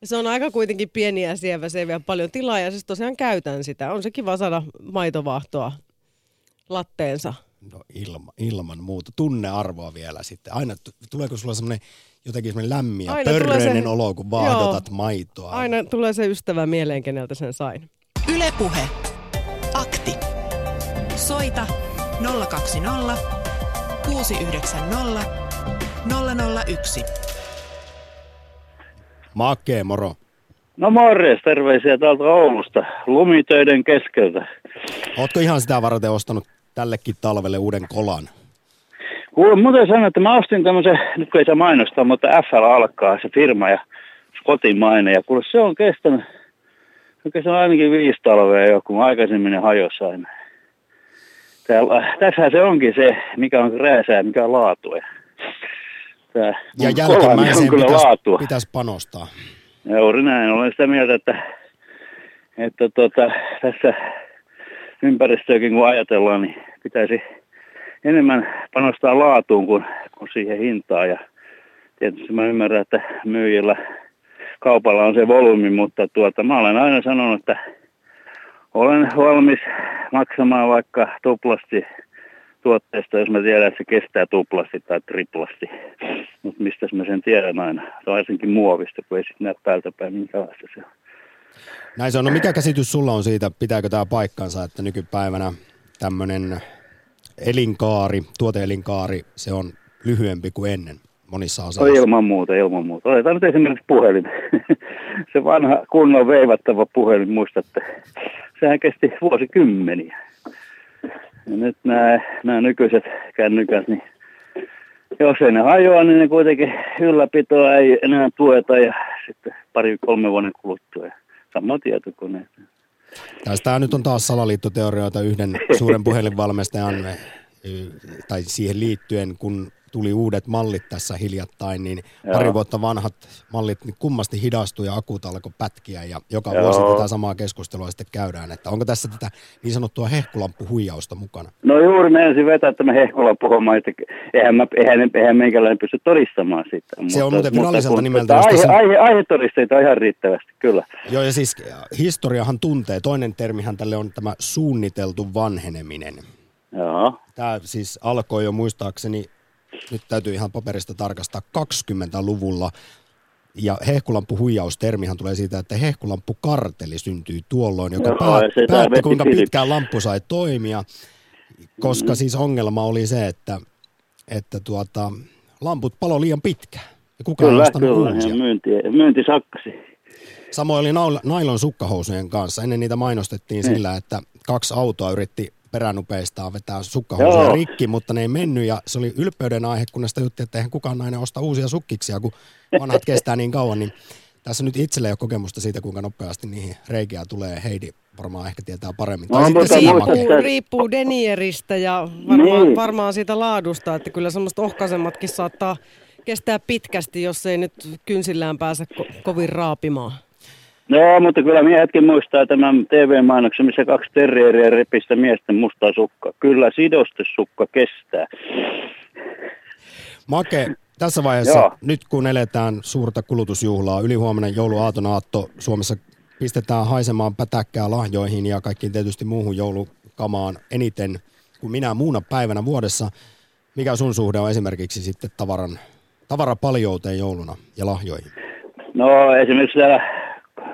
Se on aika kuitenkin pieni ja sievä, se ei vie paljon tilaa ja siis tosiaan käytän sitä. On se kiva saada maitovahtoa latteensa. No ilma, ilman muuta. Tunnearvoa vielä sitten. Aina t- tuleeko sulla semmoinen jotenkin semmoinen lämmin ja Aina pörröinen se- olo, kun vaahdotat maitoa? Aina tulee se ystävä mieleen, keneltä sen sain. Ylepuhe. Akti. Soita 020 690 001. Makee, moro. No morjes, terveisiä täältä Oulusta, lumitöiden keskeltä. Ootko ihan sitä varten ostanut tällekin talvelle uuden kolan? Kuule, muuten sanoa, että mä ostin tämmöisen, nyt kun ei saa mainostaa, mutta FL alkaa se firma ja kotimainen. Ja kuule, se on kestänyt, se on ainakin viisi talvea jo, kun aikaisemmin ne hajosi aina. Täällä, tässähän se onkin se, mikä on rääsää mikä on laatua. Tää Ja jälkimmäiseen kyllä pitäisi laatua. pitäis panostaa. Juuri näin. Olen sitä mieltä, että, että tota, tässä ympäristöäkin kun ajatellaan, niin pitäisi enemmän panostaa laatuun kuin, kuin siihen hintaan. Ja tietysti mä ymmärrän, että myyjillä kaupalla on se volyymi, mutta tuota, mä olen aina sanonut, että olen valmis maksamaan vaikka tuplasti tuotteesta, jos mä tiedän, että se kestää tuplasti tai triplasti. Mutta mistä mä sen tiedän aina, varsinkin muovista, kun ei sitten näe päältä päin minkälaista se on. Näin se on. No mikä käsitys sulla on siitä, pitääkö tämä paikkansa, että nykypäivänä tämmöinen elinkaari, tuoteelinkaari, se on lyhyempi kuin ennen monissa No asioissa? ilman muuta, ilman muuta. Otetaan nyt esimerkiksi puhelin. se vanha kunnon veivattava puhelin, muistatte. Sehän kesti vuosikymmeniä. Ja nyt nämä, nämä nykyiset kännykät, niin jos ei ne hajoa, niin ne kuitenkin ylläpitoa ei enää tueta ja sitten pari kolme vuoden kuluttua. Ja sama tietokone. Tästä nyt on taas salaliittoteorioita yhden suuren puhelinvalmistajan tai siihen liittyen, kun tuli uudet mallit tässä hiljattain, niin Joo. pari vuotta vanhat mallit niin kummasti hidastui ja akut alkoi pätkiä ja joka Joo. vuosi tätä samaa keskustelua sitten käydään, että onko tässä tätä niin sanottua hehkulamppuhuijausta mukana? No juuri me ensin vetää, hehkolla puhumaan, että eihän, mä, eihän, eihän meikäläinen pysty todistamaan sitä. Se on muuten viralliselta nimeltä, mutta Aihe, tässä- aihe, aihetodisteita on ihan riittävästi, kyllä. Joo ja siis historiahan tuntee, toinen termihän tälle on tämä suunniteltu vanheneminen. Joo. Tämä siis alkoi jo muistaakseni, nyt täytyy ihan paperista tarkastaa, 20-luvulla. Ja hehkulamppuhuijaustermihan tulee siitä, että hehkulamppukarteli syntyi tuolloin, joka Joo, päät, päätti kuinka pitkään lamppu sai toimia, koska siis ongelma oli se, että, että tuota, lamput palo liian pitkään. Ja kukaan ei Kyllä, ostanut kyllä. uusia. Myynti, myynti sakkasi. Samoin oli nailon sukkahousujen kanssa. Ennen niitä mainostettiin Niin. sillä, että kaksi autoa yritti peränupeistaan vetää sukkahousuja Joo. rikki, mutta ne ei mennyt ja se oli ylpeyden aihe, kunnes tajuttiin, että eihän kukaan nainen osta uusia sukkiksia, kun vanhat kestää niin kauan, niin tässä nyt itsellä ei ole kokemusta siitä, kuinka nopeasti niihin reikiä tulee. Heidi varmaan ehkä tietää paremmin. No, Tai sitten muista- Make. Riippuu, riippuu denieristä ja varmaan, Niin. varmaan siitä laadusta, että kyllä semmoista ohkaisemmatkin saattaa kestää pitkästi, jos ei nyt kynsillään pääse ko- kovin raapimaan. No, mutta kyllä miehetkin muistaa tämän TV-mainoksen, missä kaksi terrieriä repistä miesten mustaa sukkaa. Kyllä sidostesukka kestää. Make, tässä vaiheessa, Joo. nyt kun eletään suurta kulutusjuhlaa, ylihuomenna jouluaatonaatto, Suomessa pistetään haisemaan pätäkkää lahjoihin ja kaikkiin tietysti muuhun joulukamaan eniten kuin minä muuna päivänä vuodessa. Mikä sun suhde on esimerkiksi sitten tavaran, tavarapaljouteen jouluna ja lahjoihin? No esimerkiksi täällä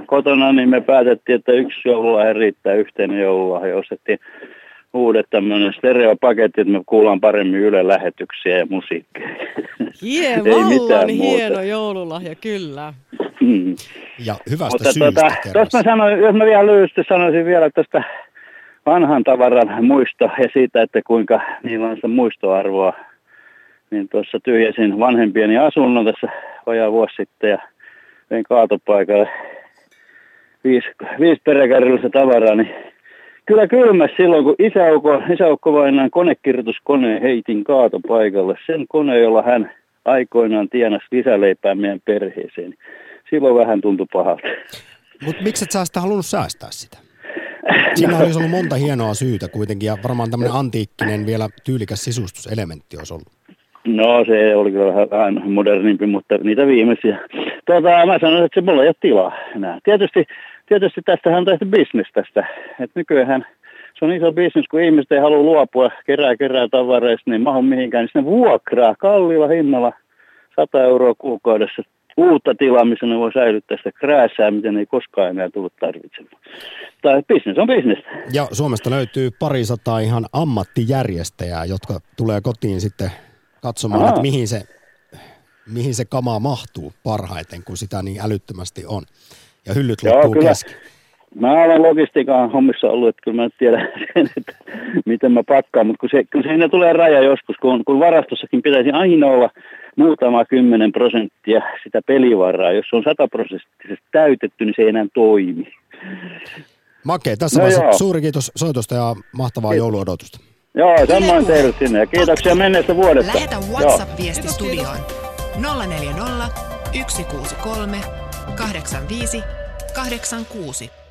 kotona, niin me päätettiin, että yksi joululahja riittää yhteen joululahja. Ostettiin uudet tämmöinen stereopaketti, että me kuullaan paremmin Yle lähetyksiä ja musiikkia. Jee, vallan hieno joululahja, kyllä. Mm. Ja hyvästä Mutta syystä tuota, mä sanoin, jos mä vielä lyhyesti sanoisin vielä tästä vanhan tavaran muisto ja siitä, että kuinka niillä on sitä muistoarvoa, niin tuossa tyhjäsin vanhempieni asunnon tässä vajaa vuosi sitten ja vein kaatopaikalle viisi, viisi peräkärryllistä tavaraa, niin kyllä kylmä silloin, kun isäukko, isäukko vainaan konekirjoituskone heitin kaatopaikalle. Sen kone, jolla hän aikoinaan tienasi lisäleipää meidän perheeseen. Silloin vähän tuntui pahalta. Mutta miksi et sä sitä halunnut säästää sitä? Siinä olisi ollut monta hienoa syytä kuitenkin ja varmaan tämmöinen antiikkinen vielä tyylikäs sisustuselementti olisi ollut. No se oli kyllä vähän modernimpi, mutta niitä viimeisiä. Tuota, mä sanoin, että se mulla ei ole tilaa enää. Tietysti, tietysti tästähän on tehty bisnes tästä. Et nykyään se on iso bisnes, kun ihmiset ei halua luopua kerää kerää tavareista, niin mahu mihinkään, niin ne vuokraa kalliilla hinnalla 100 euroa kuukaudessa uutta tilaa, missä ne voi säilyttää sitä krääsää, miten ei koskaan enää tullut tarvitsemaan. Tai bisnes on bisnes. Ja Suomesta löytyy parisataa ihan ammattijärjestäjää, jotka tulee kotiin sitten katsomaan, Aha. että mihin se, mihin se kama mahtuu parhaiten, kun sitä niin älyttömästi on. Ja hyllyt Joo, loppuu kesken. Mä olen logistiikan hommissa ollut, että kyllä mä tiedän sen, että miten mä pakkaan, mutta kun, se, kun siinä tulee raja joskus, kun, kun varastossakin pitäisi aina olla muutama kymmenen prosenttia sitä pelivaraa. Jos se on sataprosenttisesti täytetty, niin se ei enää toimi. Makee, tässä no vaiheessa suuri kiitos soitosta ja mahtavaa kiitos. jouluodotusta. Joo, samoin teille sinne ja kiitoksia menneestä vuodesta. Lähetä WhatsApp-viesti studioon 040 163 85 86.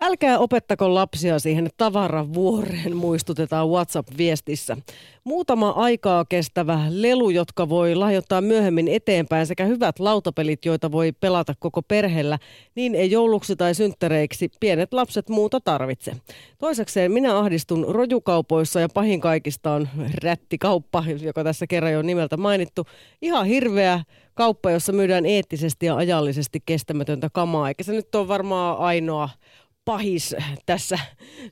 Älkää opettako lapsia siihen tavaravuoreen, muistutetaan WhatsApp-viestissä. Muutama aikaa kestävä lelu, jotka voi lahjoittaa myöhemmin eteenpäin, sekä hyvät lautapelit, joita voi pelata koko perheellä, niin ei jouluksi tai synttäreiksi pienet lapset muuta tarvitse. Toisekseen minä ahdistun rojukaupoissa ja pahin kaikista on rättikauppa, joka tässä kerran jo nimeltä mainittu. Ihan hirveä kauppa, jossa myydään eettisesti ja ajallisesti kestämätöntä kamaa, eikä se nyt ole varmaan ainoa pahis tässä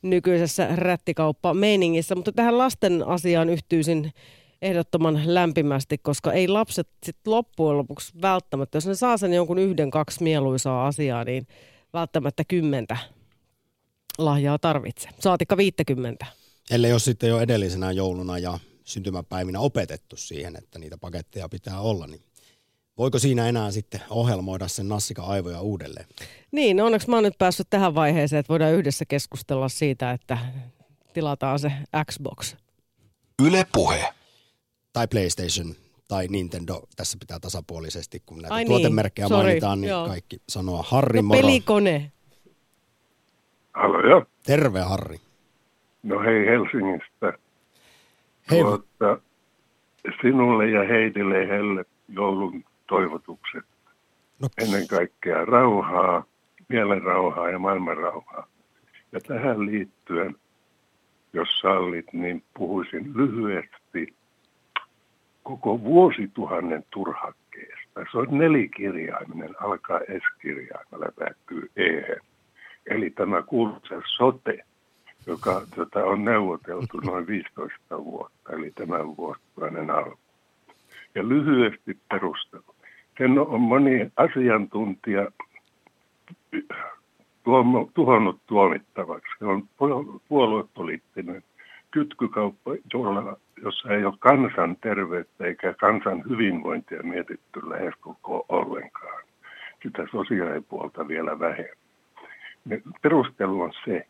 nykyisessä rättikauppa-meiningissä. Mutta tähän lasten asiaan yhtyisin ehdottoman lämpimästi, koska ei lapset sit loppujen lopuksi välttämättä, jos ne saa sen jonkun yhden, kaksi mieluisaa asiaa, niin välttämättä kymmentä lahjaa tarvitse. Saatikka viittäkymmentä. Ellei ole sitten jo edellisenä jouluna ja syntymäpäivinä opetettu siihen, että niitä paketteja pitää olla, niin Voiko siinä enää sitten ohjelmoida sen nassika aivoja uudelleen? Niin, no onneksi mä oon nyt päässyt tähän vaiheeseen, että voidaan yhdessä keskustella siitä, että tilataan se Xbox. Yle Puhe. Tai PlayStation tai Nintendo. Tässä pitää tasapuolisesti, kun näitä Ai niin, tuotemerkkejä niin, mainitaan, niin Joo. kaikki sanoa Harri no, moro. pelikone. Halo, jo. Terve Harri. No hei Helsingistä. Hei. Tuota, sinulle ja Heidille Helle joulun toivotukset. No. Ennen kaikkea rauhaa, mielen rauhaa ja maailman rauhaa. Ja tähän liittyen, jos sallit, niin puhuisin lyhyesti koko vuosituhannen turhakkeesta. Se on nelikirjaiminen, alkaa S-kirjaimella, päättyy E. Eli tämä kuuluisa sote, joka jota on neuvoteltu noin 15 vuotta, eli tämän vuosituhannen alku. Ja lyhyesti perustelu. Sen on moni asiantuntija tuhonnut tuomittavaksi. Se on puoluepoliittinen kytkykauppa, jossa ei ole kansan terveyttä eikä kansan hyvinvointia mietitty lähes koko ollenkaan. Sitä sosiaalipuolta vielä vähemmän. Perustelu on se,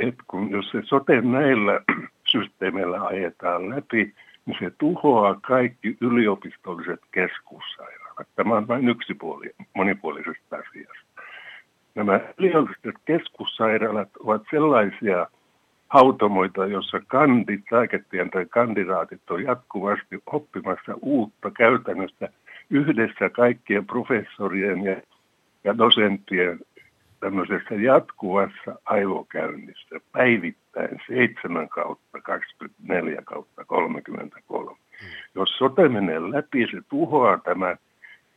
että kun jos se sote näillä systeemeillä ajetaan läpi, niin se tuhoaa kaikki yliopistolliset keskussairaalat. Tämä on vain yksi puoli monipuolisesta asiasta. Nämä yliopistolliset keskussairaalat ovat sellaisia hautomoita, jossa kandit, lääketien tai kandidaatit on jatkuvasti oppimassa uutta käytännöstä yhdessä kaikkien professorien ja, ja dosenttien tämmöisessä jatkuvassa aivokäynnissä päivittäin 7 kautta 24 kautta 33. Hmm. Jos sote menee läpi, se tuhoaa tämän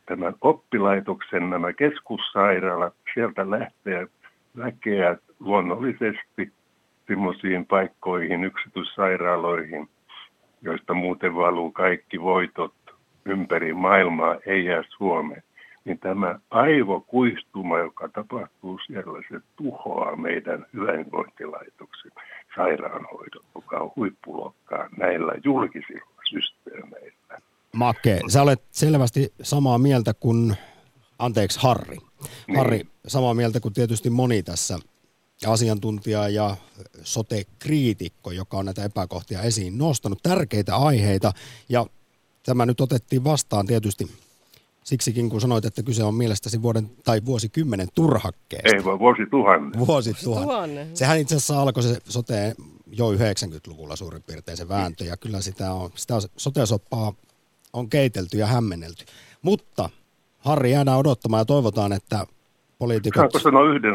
tämän oppilaitoksen nämä keskussairaalat, sieltä lähtee väkeä luonnollisesti semmoisiin paikkoihin, yksityissairaaloihin, joista muuten valuu kaikki voitot ympäri maailmaa, ei jää Suomeen. Niin tämä aivokuistuma, joka tapahtuu siellä, se tuhoaa meidän hyvinvointilaitoksen sairaanhoidon, joka on huippulokkaa näillä julkisilla systeemeillä. Make, sä olet selvästi samaa mieltä kuin, anteeksi Harri. Niin. Harri, samaa mieltä kuin tietysti moni tässä asiantuntija ja sote-kriitikko, joka on näitä epäkohtia esiin nostanut. Tärkeitä aiheita ja tämä nyt otettiin vastaan tietysti siksikin, kun sanoit, että kyse on mielestäsi vuoden tai vuosikymmenen turhakkeesta. Ei vaan vuosituhannen. Vuosituhannen. Sehän itse asiassa alkoi se sote jo 90-luvulla suurin piirtein se vääntö ja kyllä sitä, on, sitä sote-soppaa on keitelty ja hämmennelty. Mutta Harri jäädään odottamaan ja toivotaan, että poliitikot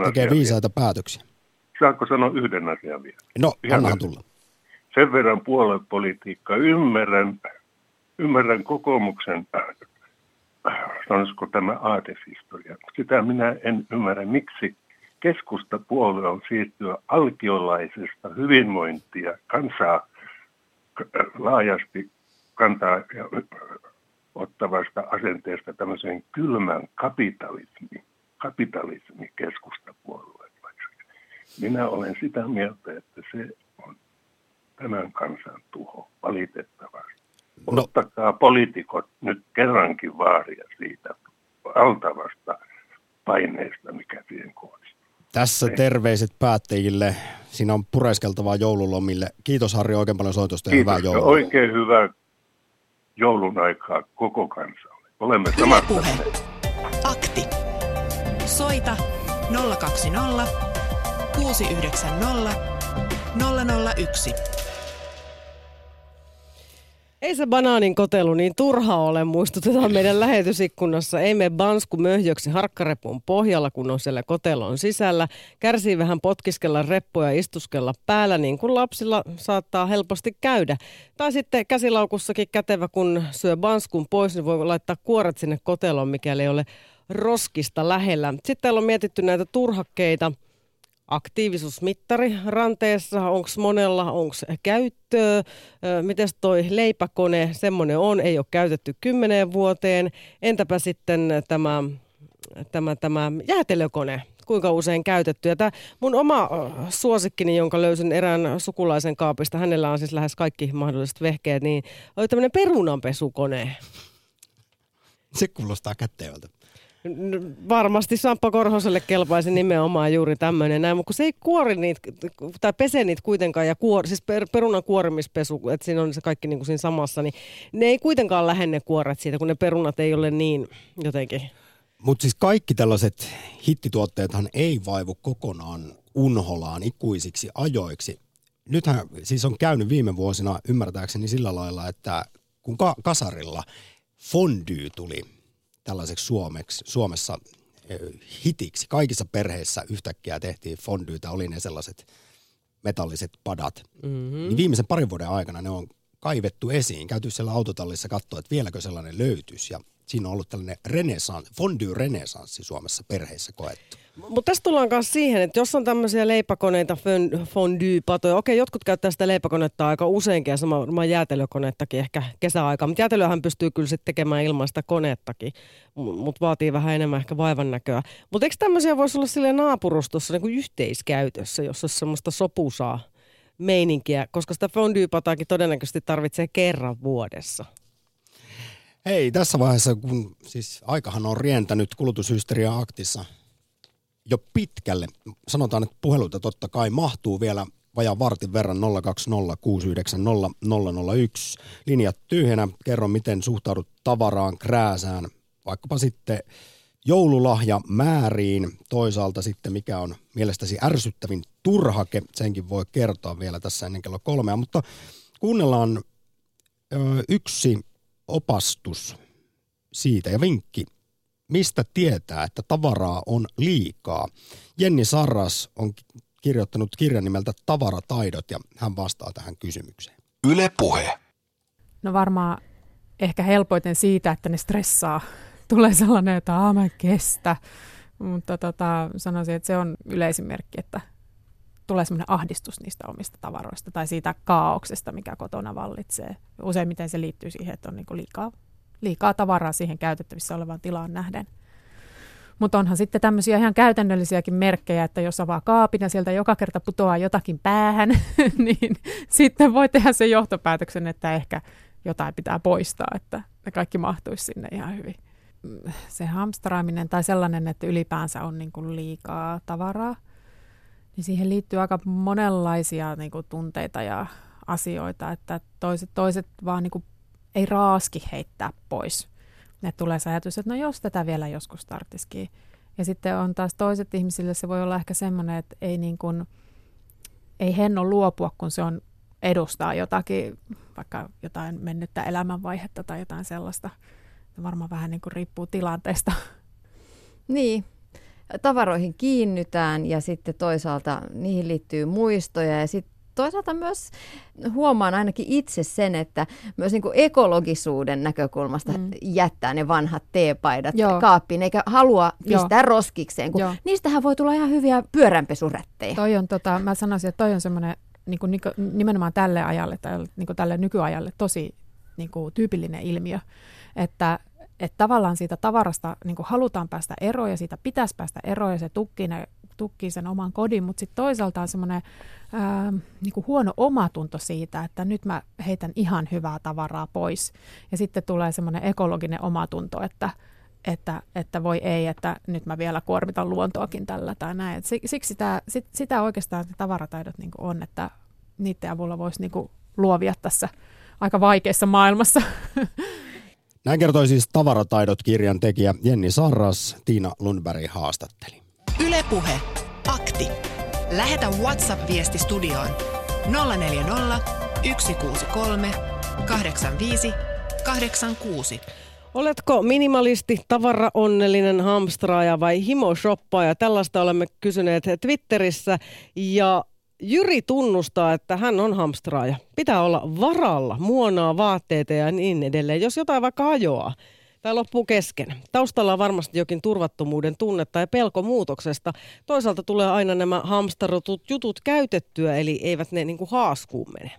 tekee viisaita vielä? päätöksiä. Saanko sanoa yhden asian vielä? No, annahan tulla. Sen verran puoluepolitiikka. Ymmärrän, ymmärrän kokoomuksen, sanoisiko tämä aatehistoria. Sitä minä en ymmärrä, miksi keskustapuolue on siirtyä alkiolaisesta hyvinvointia, kansaa laajasti kantaa ottavasta asenteesta tämmöiseen kylmän kapitalismi, kapitalismi keskustapuolueen. Minä olen sitä mieltä, että se on tämän kansan tuho valitettavasti. No. Ottakaa poliitikot nyt kerrankin vaaria siitä valtavasta paineesta, mikä siihen kohdistuu. Tässä terveiset päättäjille. Siinä on pureskeltavaa joululomille. Kiitos Harri oikein paljon soitosta ja Kiitos. hyvää joulua. Oikein hyvää joulun aikaa koko kansalle. Olemme samassa. puhe. Akti. Soita 020 690 001. Ei se banaanin kotelu niin turha ole, muistutetaan meidän lähetysikkunassa. Ei me bansku möhjöksi harkkarepun pohjalla, kun on siellä kotelon sisällä. Kärsii vähän potkiskella reppuja ja istuskella päällä, niin kuin lapsilla saattaa helposti käydä. Tai sitten käsilaukussakin kätevä, kun syö banskun pois, niin voi laittaa kuoret sinne koteloon, mikäli ei ole roskista lähellä. Sitten täällä on mietitty näitä turhakkeita – aktiivisuusmittari ranteessa, onko monella, onko käyttöä, miten toi leipäkone, semmoinen on, ei ole käytetty kymmeneen vuoteen. Entäpä sitten tämä, tämä, tämä jäätelökone, kuinka usein käytetty. Ja tämä mun oma suosikkini, jonka löysin erään sukulaisen kaapista, hänellä on siis lähes kaikki mahdolliset vehkeet, niin oli tämmöinen perunanpesukone. Se kuulostaa kättevältä. Varmasti Sampo Korhoselle kelpaisi nimenomaan juuri tämmöinen näin, mutta kun se ei kuori niitä, tai pese niitä kuitenkaan, ja kuor, siis per, perunan kuorimispesu, että siinä on se kaikki niin kuin siinä samassa, niin ne ei kuitenkaan lähde kuoret siitä, kun ne perunat ei ole niin jotenkin. Mutta siis kaikki tällaiset hittituotteethan ei vaivu kokonaan unholaan ikuisiksi ajoiksi. Nythän siis on käynyt viime vuosina ymmärtääkseni sillä lailla, että kun ka- kasarilla fondue tuli tällaiseksi Suomeksi, Suomessa hitiksi. Kaikissa perheissä yhtäkkiä tehtiin fondyytä, oli ne sellaiset metalliset padat. Mm-hmm. Niin viimeisen parin vuoden aikana ne on kaivettu esiin, käyty siellä autotallissa katsoa, että vieläkö sellainen löytyisi. Ja siinä on ollut tällainen renesanssi, fondue-renesanssi Suomessa perheissä koettu. Mutta tässä tullaan myös siihen, että jos on tämmöisiä leipäkoneita, fondue-patoja, okei, jotkut käyttää sitä leipäkonetta aika useinkin ja sama jäätelökonettakin ehkä kesäaikaa, mutta jäätelöhän pystyy kyllä sitten tekemään ilman sitä konettakin, mutta vaatii vähän enemmän ehkä vaivan näköä. Mutta eikö tämmöisiä voisi olla sille naapurustossa niin kuin yhteiskäytössä, jos olisi semmoista sopusaa meininkiä, koska sitä fondue-pataakin todennäköisesti tarvitsee kerran vuodessa. Hei, tässä vaiheessa, kun siis aikahan on rientänyt kulutushysteria aktissa jo pitkälle. Sanotaan, että puheluita totta kai mahtuu vielä vajaan vartin verran 020690001. Linjat tyhjänä. Kerro, miten suhtaudut tavaraan, krääsään, vaikkapa sitten joululahja määriin. Toisaalta sitten mikä on mielestäsi ärsyttävin turhake, senkin voi kertoa vielä tässä ennen kello kolmea, mutta kuunnellaan yksi opastus siitä ja vinkki, mistä tietää, että tavaraa on liikaa. Jenni Sarras on kirjoittanut kirjan nimeltä Tavarataidot ja hän vastaa tähän kysymykseen. Yle puhe. No varmaan ehkä helpoiten siitä, että ne stressaa tulee sellainen, että aah mä en kestä. Mutta tota, sanoisin, että se on yleisin merkki, että tulee semmoinen ahdistus niistä omista tavaroista tai siitä kaauksesta, mikä kotona vallitsee. Useimmiten se liittyy siihen, että on niinku liikaa, liikaa tavaraa siihen käytettävissä olevaan tilaan nähden. Mutta onhan sitten tämmöisiä ihan käytännöllisiäkin merkkejä, että jos avaa kaapin ja sieltä joka kerta putoaa jotakin päähän, niin sitten voi tehdä sen johtopäätöksen, että ehkä jotain pitää poistaa, että ne kaikki mahtuisi sinne ihan hyvin. Se hamstraaminen tai sellainen, että ylipäänsä on niin kuin liikaa tavaraa, niin siihen liittyy aika monenlaisia niin kuin tunteita ja asioita, että toiset, toiset vaan niin kuin ei raaski heittää pois. Ne tulee se ajatus, että no jos tätä vielä joskus tarttisikin. Ja sitten on taas toiset ihmisille, se voi olla ehkä semmoinen, että ei, niin kuin, ei henno luopua, kun se on edustaa jotakin, vaikka jotain mennyttä elämänvaihetta tai jotain sellaista. Varmaan vähän niin kuin riippuu tilanteesta. Niin, tavaroihin kiinnytään ja sitten toisaalta niihin liittyy muistoja ja sitten toisaalta myös huomaan ainakin itse sen, että myös niin kuin ekologisuuden näkökulmasta mm. jättää ne vanhat teepaidat Joo. kaappiin, eikä halua pistää Joo. roskikseen, kun Joo. niistähän voi tulla ihan hyviä pyöränpesurettejä. Toi on, tota, mä sanoisin, että toi on semmoinen niin kuin, nimenomaan tälle ajalle tai niin kuin tälle nykyajalle tosi niin kuin, tyypillinen ilmiö, että että tavallaan siitä tavarasta niin halutaan päästä eroon ja siitä pitäisi päästä eroon ja se tukkii, ne, tukkii sen oman kodin, mutta sitten toisaalta on semmoinen niin huono omatunto siitä, että nyt mä heitän ihan hyvää tavaraa pois. Ja sitten tulee semmoinen ekologinen omatunto, että, että, että voi ei, että nyt mä vielä kuormitan luontoakin tällä tai näin. Et siksi sitä, sit, sitä oikeastaan tavarataidot niin on, että niiden avulla voisi niin luovia tässä aika vaikeassa maailmassa. Näin kertoi siis Tavarataidot-kirjan tekijä Jenni Sarras, Tiina Lundberg haastatteli. Ylepuhe Akti. Lähetä WhatsApp-viesti studioon 040 163 85 86. Oletko minimalisti, tavaraonnellinen hamstraaja vai himoshoppaaja? Tällaista olemme kysyneet Twitterissä ja Jyri tunnustaa, että hän on hamstraaja. Pitää olla varalla, muonaa, vaatteita ja niin edelleen, jos jotain vaikka hajoaa tai loppuu kesken. Taustalla on varmasti jokin turvattomuuden tunnetta ja pelko muutoksesta. Toisaalta tulee aina nämä hamstarotut jutut käytettyä, eli eivät ne niin kuin haaskuun mene.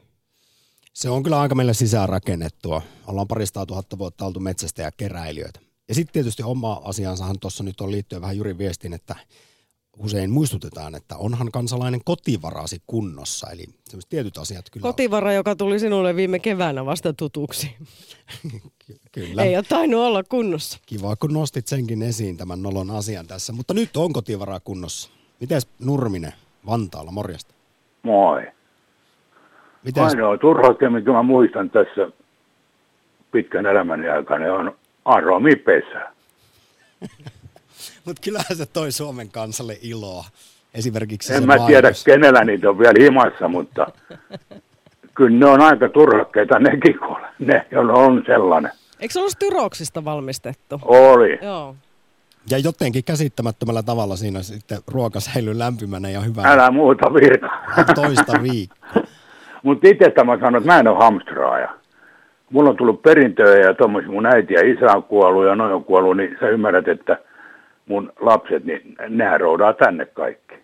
Se on kyllä aika meille sisäänrakennettua. Ollaan parista tuhatta vuotta oltu metsästä ja keräilijöitä. Ja sitten tietysti oma asiansahan tuossa nyt on liittyen vähän Jyrin viestiin, että usein muistutetaan, että onhan kansalainen kotivarasi kunnossa. Eli tietyt asiat kyllä Kotivara, joka tuli sinulle viime keväänä vasta tutuksi. kyllä. Ei ole tainnut olla kunnossa. Kiva, kun nostit senkin esiin tämän nolon asian tässä. Mutta nyt on kotivara kunnossa. Miten Nurminen Vantaalla, morjesta? Moi. Mites? Ainoa turha, mikä mä muistan tässä pitkän elämäni aikana, on aromipesä. Mutta kyllähän se toi Suomen kansalle iloa. Esimerkiksi En mä mainos. tiedä, kenellä niitä on vielä himassa, mutta kyllä ne on aika turhakkeita nekin, kun ne on sellainen. Eikö se ollut styroksista valmistettu? Oli. Joo. Ja jotenkin käsittämättömällä tavalla siinä sitten ruoka säilyy lämpimänä ja hyvänä. Älä muuta virka. Toista viikkoa. Mutta itse mä sanon, että mä en ole hamstraaja. Mulla on tullut perintöä ja tuommoisia mun äiti ja isä on kuollut ja noin on kuollut, niin sä ymmärrät, että – mun lapset, niin nehän roudaa tänne kaikki.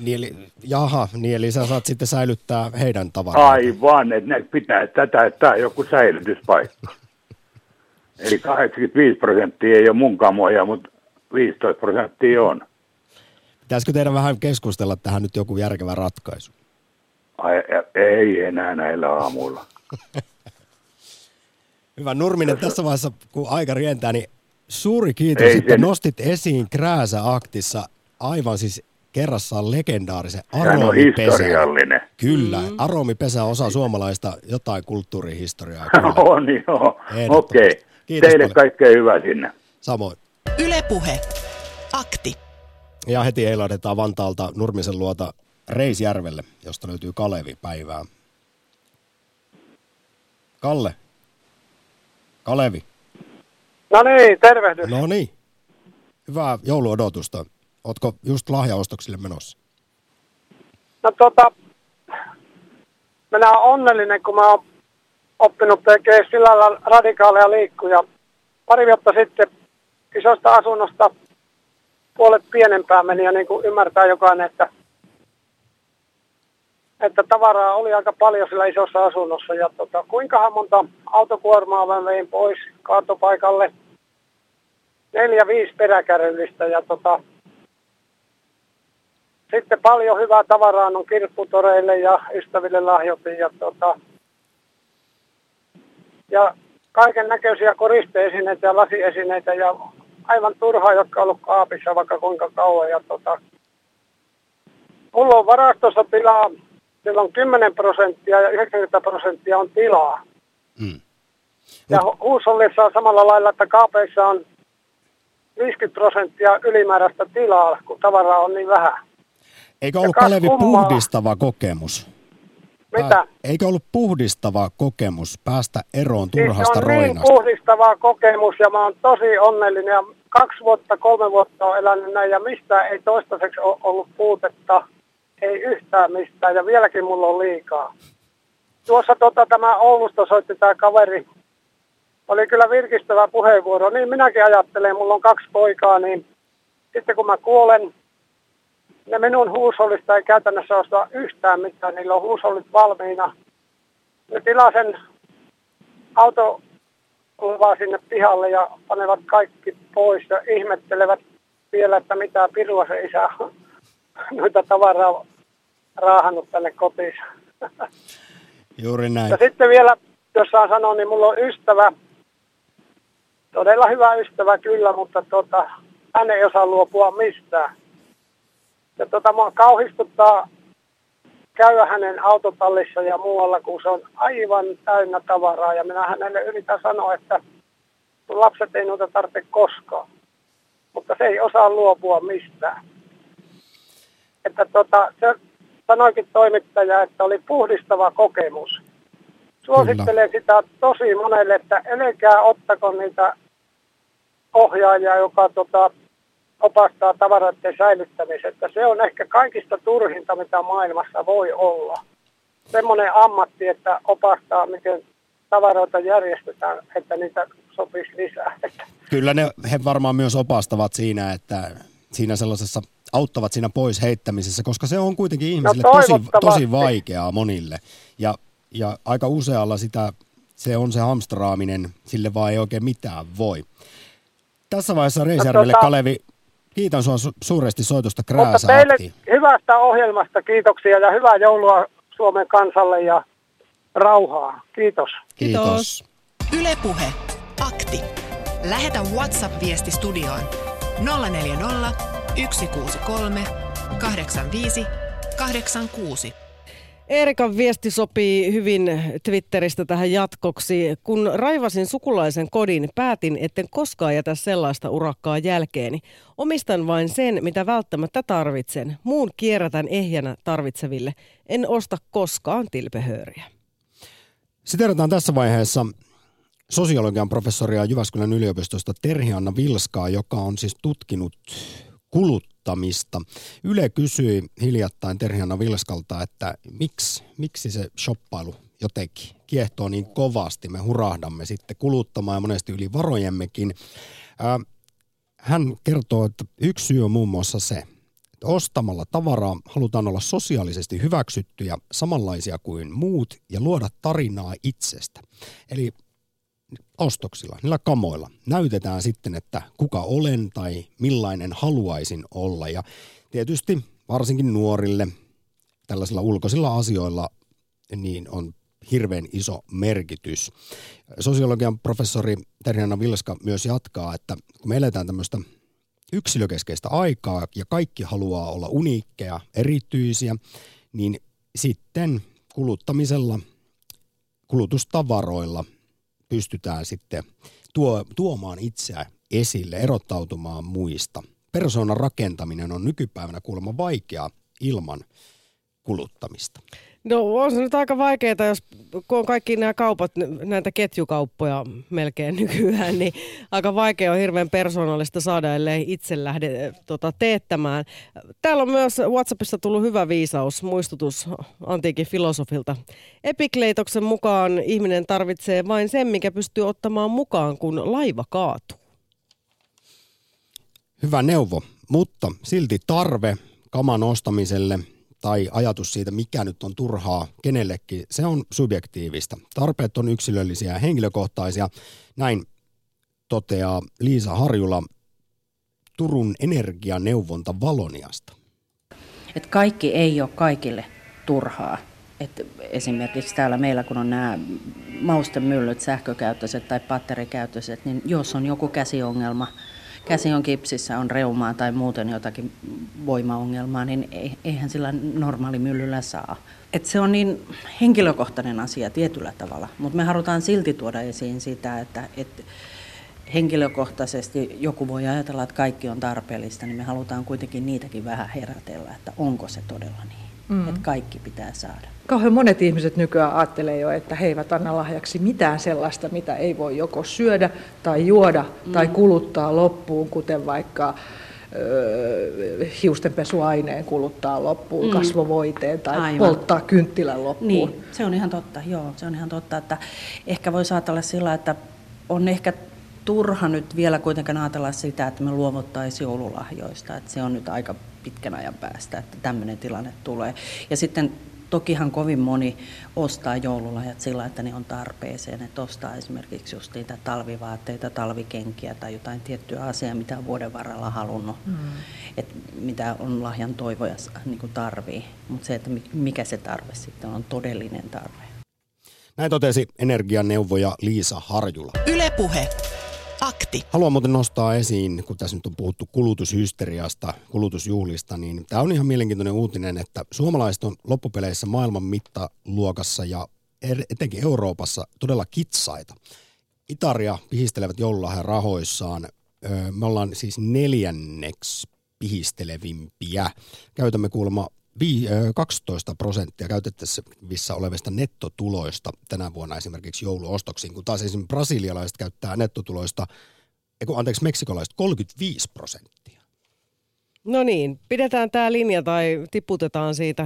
Niin eli, jaha, niin eli sä saat sitten säilyttää heidän tavaraa. Aivan, että ne pitää tätä, että tämä on joku säilytyspaikka. Eli 85 prosenttia ei ole mun kamoja, mutta 15 prosenttia on. Pitäisikö teidän vähän keskustella tähän nyt joku järkevä ratkaisu? Ai, ei enää näillä aamuilla. Hyvä Nurminen, tässä vaiheessa kun aika rientää, niin Suuri kiitos, Ei että sen... nostit esiin Krääsä-aktissa aivan siis kerrassaan legendaarisen aromipesän. historiallinen. Kyllä, mm. aromipesä on osa suomalaista jotain kulttuurihistoriaa. Kyllä. on joo, okei. Okay. Teille paljon. kaikkea hyvää sinne. Samoin. Ylepuhe. Akti. Ja heti heilahdetaan Vantaalta Nurmisen luota Reisjärvelle, josta löytyy Kalevi päivää. Kalle. Kalevi. No niin, tervehdys. No niin. Hyvää jouluodotusta. Ootko just lahjaostoksille menossa? No tota, minä olen onnellinen, kun mä oon oppinut tekemään sillä lailla radikaaleja liikkuja pari vuotta sitten isosta asunnosta puolet pienempää meni ja niin kuin ymmärtää jokainen, että, että tavaraa oli aika paljon sillä isossa asunnossa. Ja tota, kuinkahan monta autokuormaa mä vein pois kaatopaikalle? Neljä, viisi peräkärryllistä ja tota, sitten paljon hyvää tavaraa on kirpputoreille ja ystäville lahjoitin ja, tota, ja kaiken näköisiä koristeesineitä ja lasiesineitä ja aivan turhaa, jotka on ollut kaapissa vaikka kuinka kauan. Ja tota, mulla on varastossa tilaa, sillä on 10 prosenttia ja 90 prosenttia on tilaa. Mm. Ja hu- huushollissa on samalla lailla, että kaapeissa on 50 prosenttia ylimääräistä tilaa, kun tavaraa on niin vähän. Eikö ollut Kalevi kummaa. puhdistava kokemus? Mitä? Eikö ollut puhdistava kokemus päästä eroon Siis turhasta se on niin roinasta? puhdistava kokemus ja mä oon tosi onnellinen ja kaksi vuotta, kolme vuotta on elänyt näin ja mistään ei toistaiseksi ole ollut puutetta, ei yhtään mistään ja vieläkin mulla on liikaa. Tuossa tota, tämä Oulusta soitti tämä kaveri, oli kyllä virkistävä puheenvuoro, niin minäkin ajattelen, mulla on kaksi poikaa, niin sitten kun mä kuolen, ne minun huusollista ei käytännössä osta yhtään mitään, niillä on huusollit valmiina. Ne tilaa sen auto luvaa sinne pihalle ja panevat kaikki pois ja ihmettelevät vielä, että mitä pirua se isä on noita tavaraa raahannut tänne kotiin. Juuri näin. Ja sitten vielä, jos saan sanoa, niin mulla on ystävä, todella hyvä ystävä kyllä, mutta tota, hän ei osaa luopua mistään. Ja tota, mua kauhistuttaa käydä hänen autotallissa ja muualla, kun se on aivan täynnä tavaraa. Ja minä hänelle yritän sanoa, että sun lapset ei noita tarvitse koskaan. Mutta se ei osaa luopua mistään. Että tota, se sanoikin toimittaja, että oli puhdistava kokemus. Suosittelen sitä tosi monelle, että älkää ottako niitä ohjaajia, joka tota, opastaa tavaroiden säilyttämisestä. Se on ehkä kaikista turhinta, mitä maailmassa voi olla. Semmoinen ammatti, että opastaa, miten tavaroita järjestetään, että niitä sopisi lisää. Kyllä ne, he varmaan myös opastavat siinä, että siinä sellaisessa auttavat siinä pois heittämisessä, koska se on kuitenkin ihmisille tosi, toivottavasti. tosi vaikeaa monille. Ja, ja aika usealla sitä, se on se hamstraaminen, sille vaan ei oikein mitään voi. Tässä vaiheessa Reisjärvelle, tota- Kalevi, kiitän sinua su- suuresti soitosta Krääsä teille hyvästä ohjelmasta kiitoksia ja hyvää joulua Suomen kansalle ja rauhaa. Kiitos. Kiitos. Ylepuhe Akti. Lähetä WhatsApp-viesti studioon 040 163 85 86. Eerikan viesti sopii hyvin Twitteristä tähän jatkoksi. Kun raivasin sukulaisen kodin, päätin, etten koskaan jätä sellaista urakkaa jälkeeni. Omistan vain sen, mitä välttämättä tarvitsen. Muun kierrätän ehjänä tarvitseville. En osta koskaan tilpehööriä. Siteerataan tässä vaiheessa sosiologian professoria Jyväskylän yliopistosta Terhi-Anna Vilskaa, joka on siis tutkinut kuluttamista. Yle kysyi hiljattain Terhi-Anna Vilskalta, että miksi, miksi se shoppailu jotenkin kiehtoo niin kovasti. Me hurahdamme sitten kuluttamaan ja monesti yli varojemmekin. Hän kertoo, että yksi syy on muun muassa se, että ostamalla tavaraa halutaan olla sosiaalisesti hyväksyttyjä, samanlaisia kuin muut ja luoda tarinaa itsestä. Eli ostoksilla, niillä kamoilla näytetään sitten, että kuka olen tai millainen haluaisin olla. Ja tietysti varsinkin nuorille tällaisilla ulkoisilla asioilla niin on hirveän iso merkitys. Sosiologian professori Terjana Vilska myös jatkaa, että kun me eletään tämmöistä yksilökeskeistä aikaa ja kaikki haluaa olla uniikkeja, erityisiä, niin sitten kuluttamisella, kulutustavaroilla pystytään sitten tuo, tuomaan itseä esille, erottautumaan muista. Persoonan rakentaminen on nykypäivänä kuulemma vaikeaa ilman kuluttamista. No on se nyt aika vaikeaa, jos kun on kaikki nämä kaupat, näitä ketjukauppoja melkein nykyään, niin aika vaikea on hirveän persoonallista saada, ellei itse lähde tota, teettämään. Täällä on myös WhatsAppissa tullut hyvä viisaus, muistutus antiikin filosofilta. Epikleitoksen mukaan ihminen tarvitsee vain sen, mikä pystyy ottamaan mukaan, kun laiva kaatuu. Hyvä neuvo, mutta silti tarve kaman ostamiselle tai ajatus siitä, mikä nyt on turhaa kenellekin, se on subjektiivista. Tarpeet on yksilöllisiä ja henkilökohtaisia. Näin toteaa Liisa Harjula Turun energianeuvonta Valoniasta. Et kaikki ei ole kaikille turhaa. Et esimerkiksi täällä meillä, kun on nämä maustemyllyt, sähkökäyttöiset tai batterikäyttöiset, niin jos on joku käsiongelma, käsi on kipsissä, on reumaa tai muuten jotakin voimaongelmaa, niin eihän sillä normaali myllyllä saa. Et se on niin henkilökohtainen asia tietyllä tavalla, mutta me halutaan silti tuoda esiin sitä, että, että henkilökohtaisesti joku voi ajatella, että kaikki on tarpeellista, niin me halutaan kuitenkin niitäkin vähän herätellä, että onko se todella niin, mm. että kaikki pitää saada. Kauhean monet ihmiset nykyään ajattelee jo, että he eivät anna lahjaksi mitään sellaista, mitä ei voi joko syödä tai juoda mm. tai kuluttaa loppuun, kuten vaikka hiustenpesuaineen kuluttaa loppuun, mm. kasvovoiteen tai Aivan. polttaa kynttilän loppuun. Niin, se on ihan totta, joo, se on ihan totta, että ehkä voi ajatella sillä, että on ehkä turha nyt vielä kuitenkaan ajatella sitä, että me luovuttaisiin joululahjoista, että se on nyt aika pitkän ajan päästä, että tämmöinen tilanne tulee. Ja sitten tokihan kovin moni ostaa joululahjat sillä, että ne on tarpeeseen, että ostaa esimerkiksi just niitä talvivaatteita, talvikenkiä tai jotain tiettyä asiaa, mitä on vuoden varrella halunnut, mm. että mitä on lahjan toivoja niin tarvii. Mutta se, että mikä se tarve sitten on, todellinen tarve. Näin totesi energianeuvoja Liisa Harjula. Ylepuhe. Akti. Haluan muuten nostaa esiin, kun tässä nyt on puhuttu kulutushysteriasta, kulutusjuhlista, niin tämä on ihan mielenkiintoinen uutinen, että suomalaiset on loppupeleissä maailman mittaluokassa ja er, etenkin Euroopassa todella kitsaita. Itaria pihistelevät joululahjan rahoissaan. Me ollaan siis neljänneksi pihistelevimpiä. Käytämme kuulemma 12 prosenttia käytettävissä olevista nettotuloista tänä vuonna esimerkiksi jouluostoksiin, kun taas esimerkiksi brasilialaiset käyttää nettotuloista, anteeksi, meksikolaiset 35 prosenttia. No niin, pidetään tämä linja tai tiputetaan siitä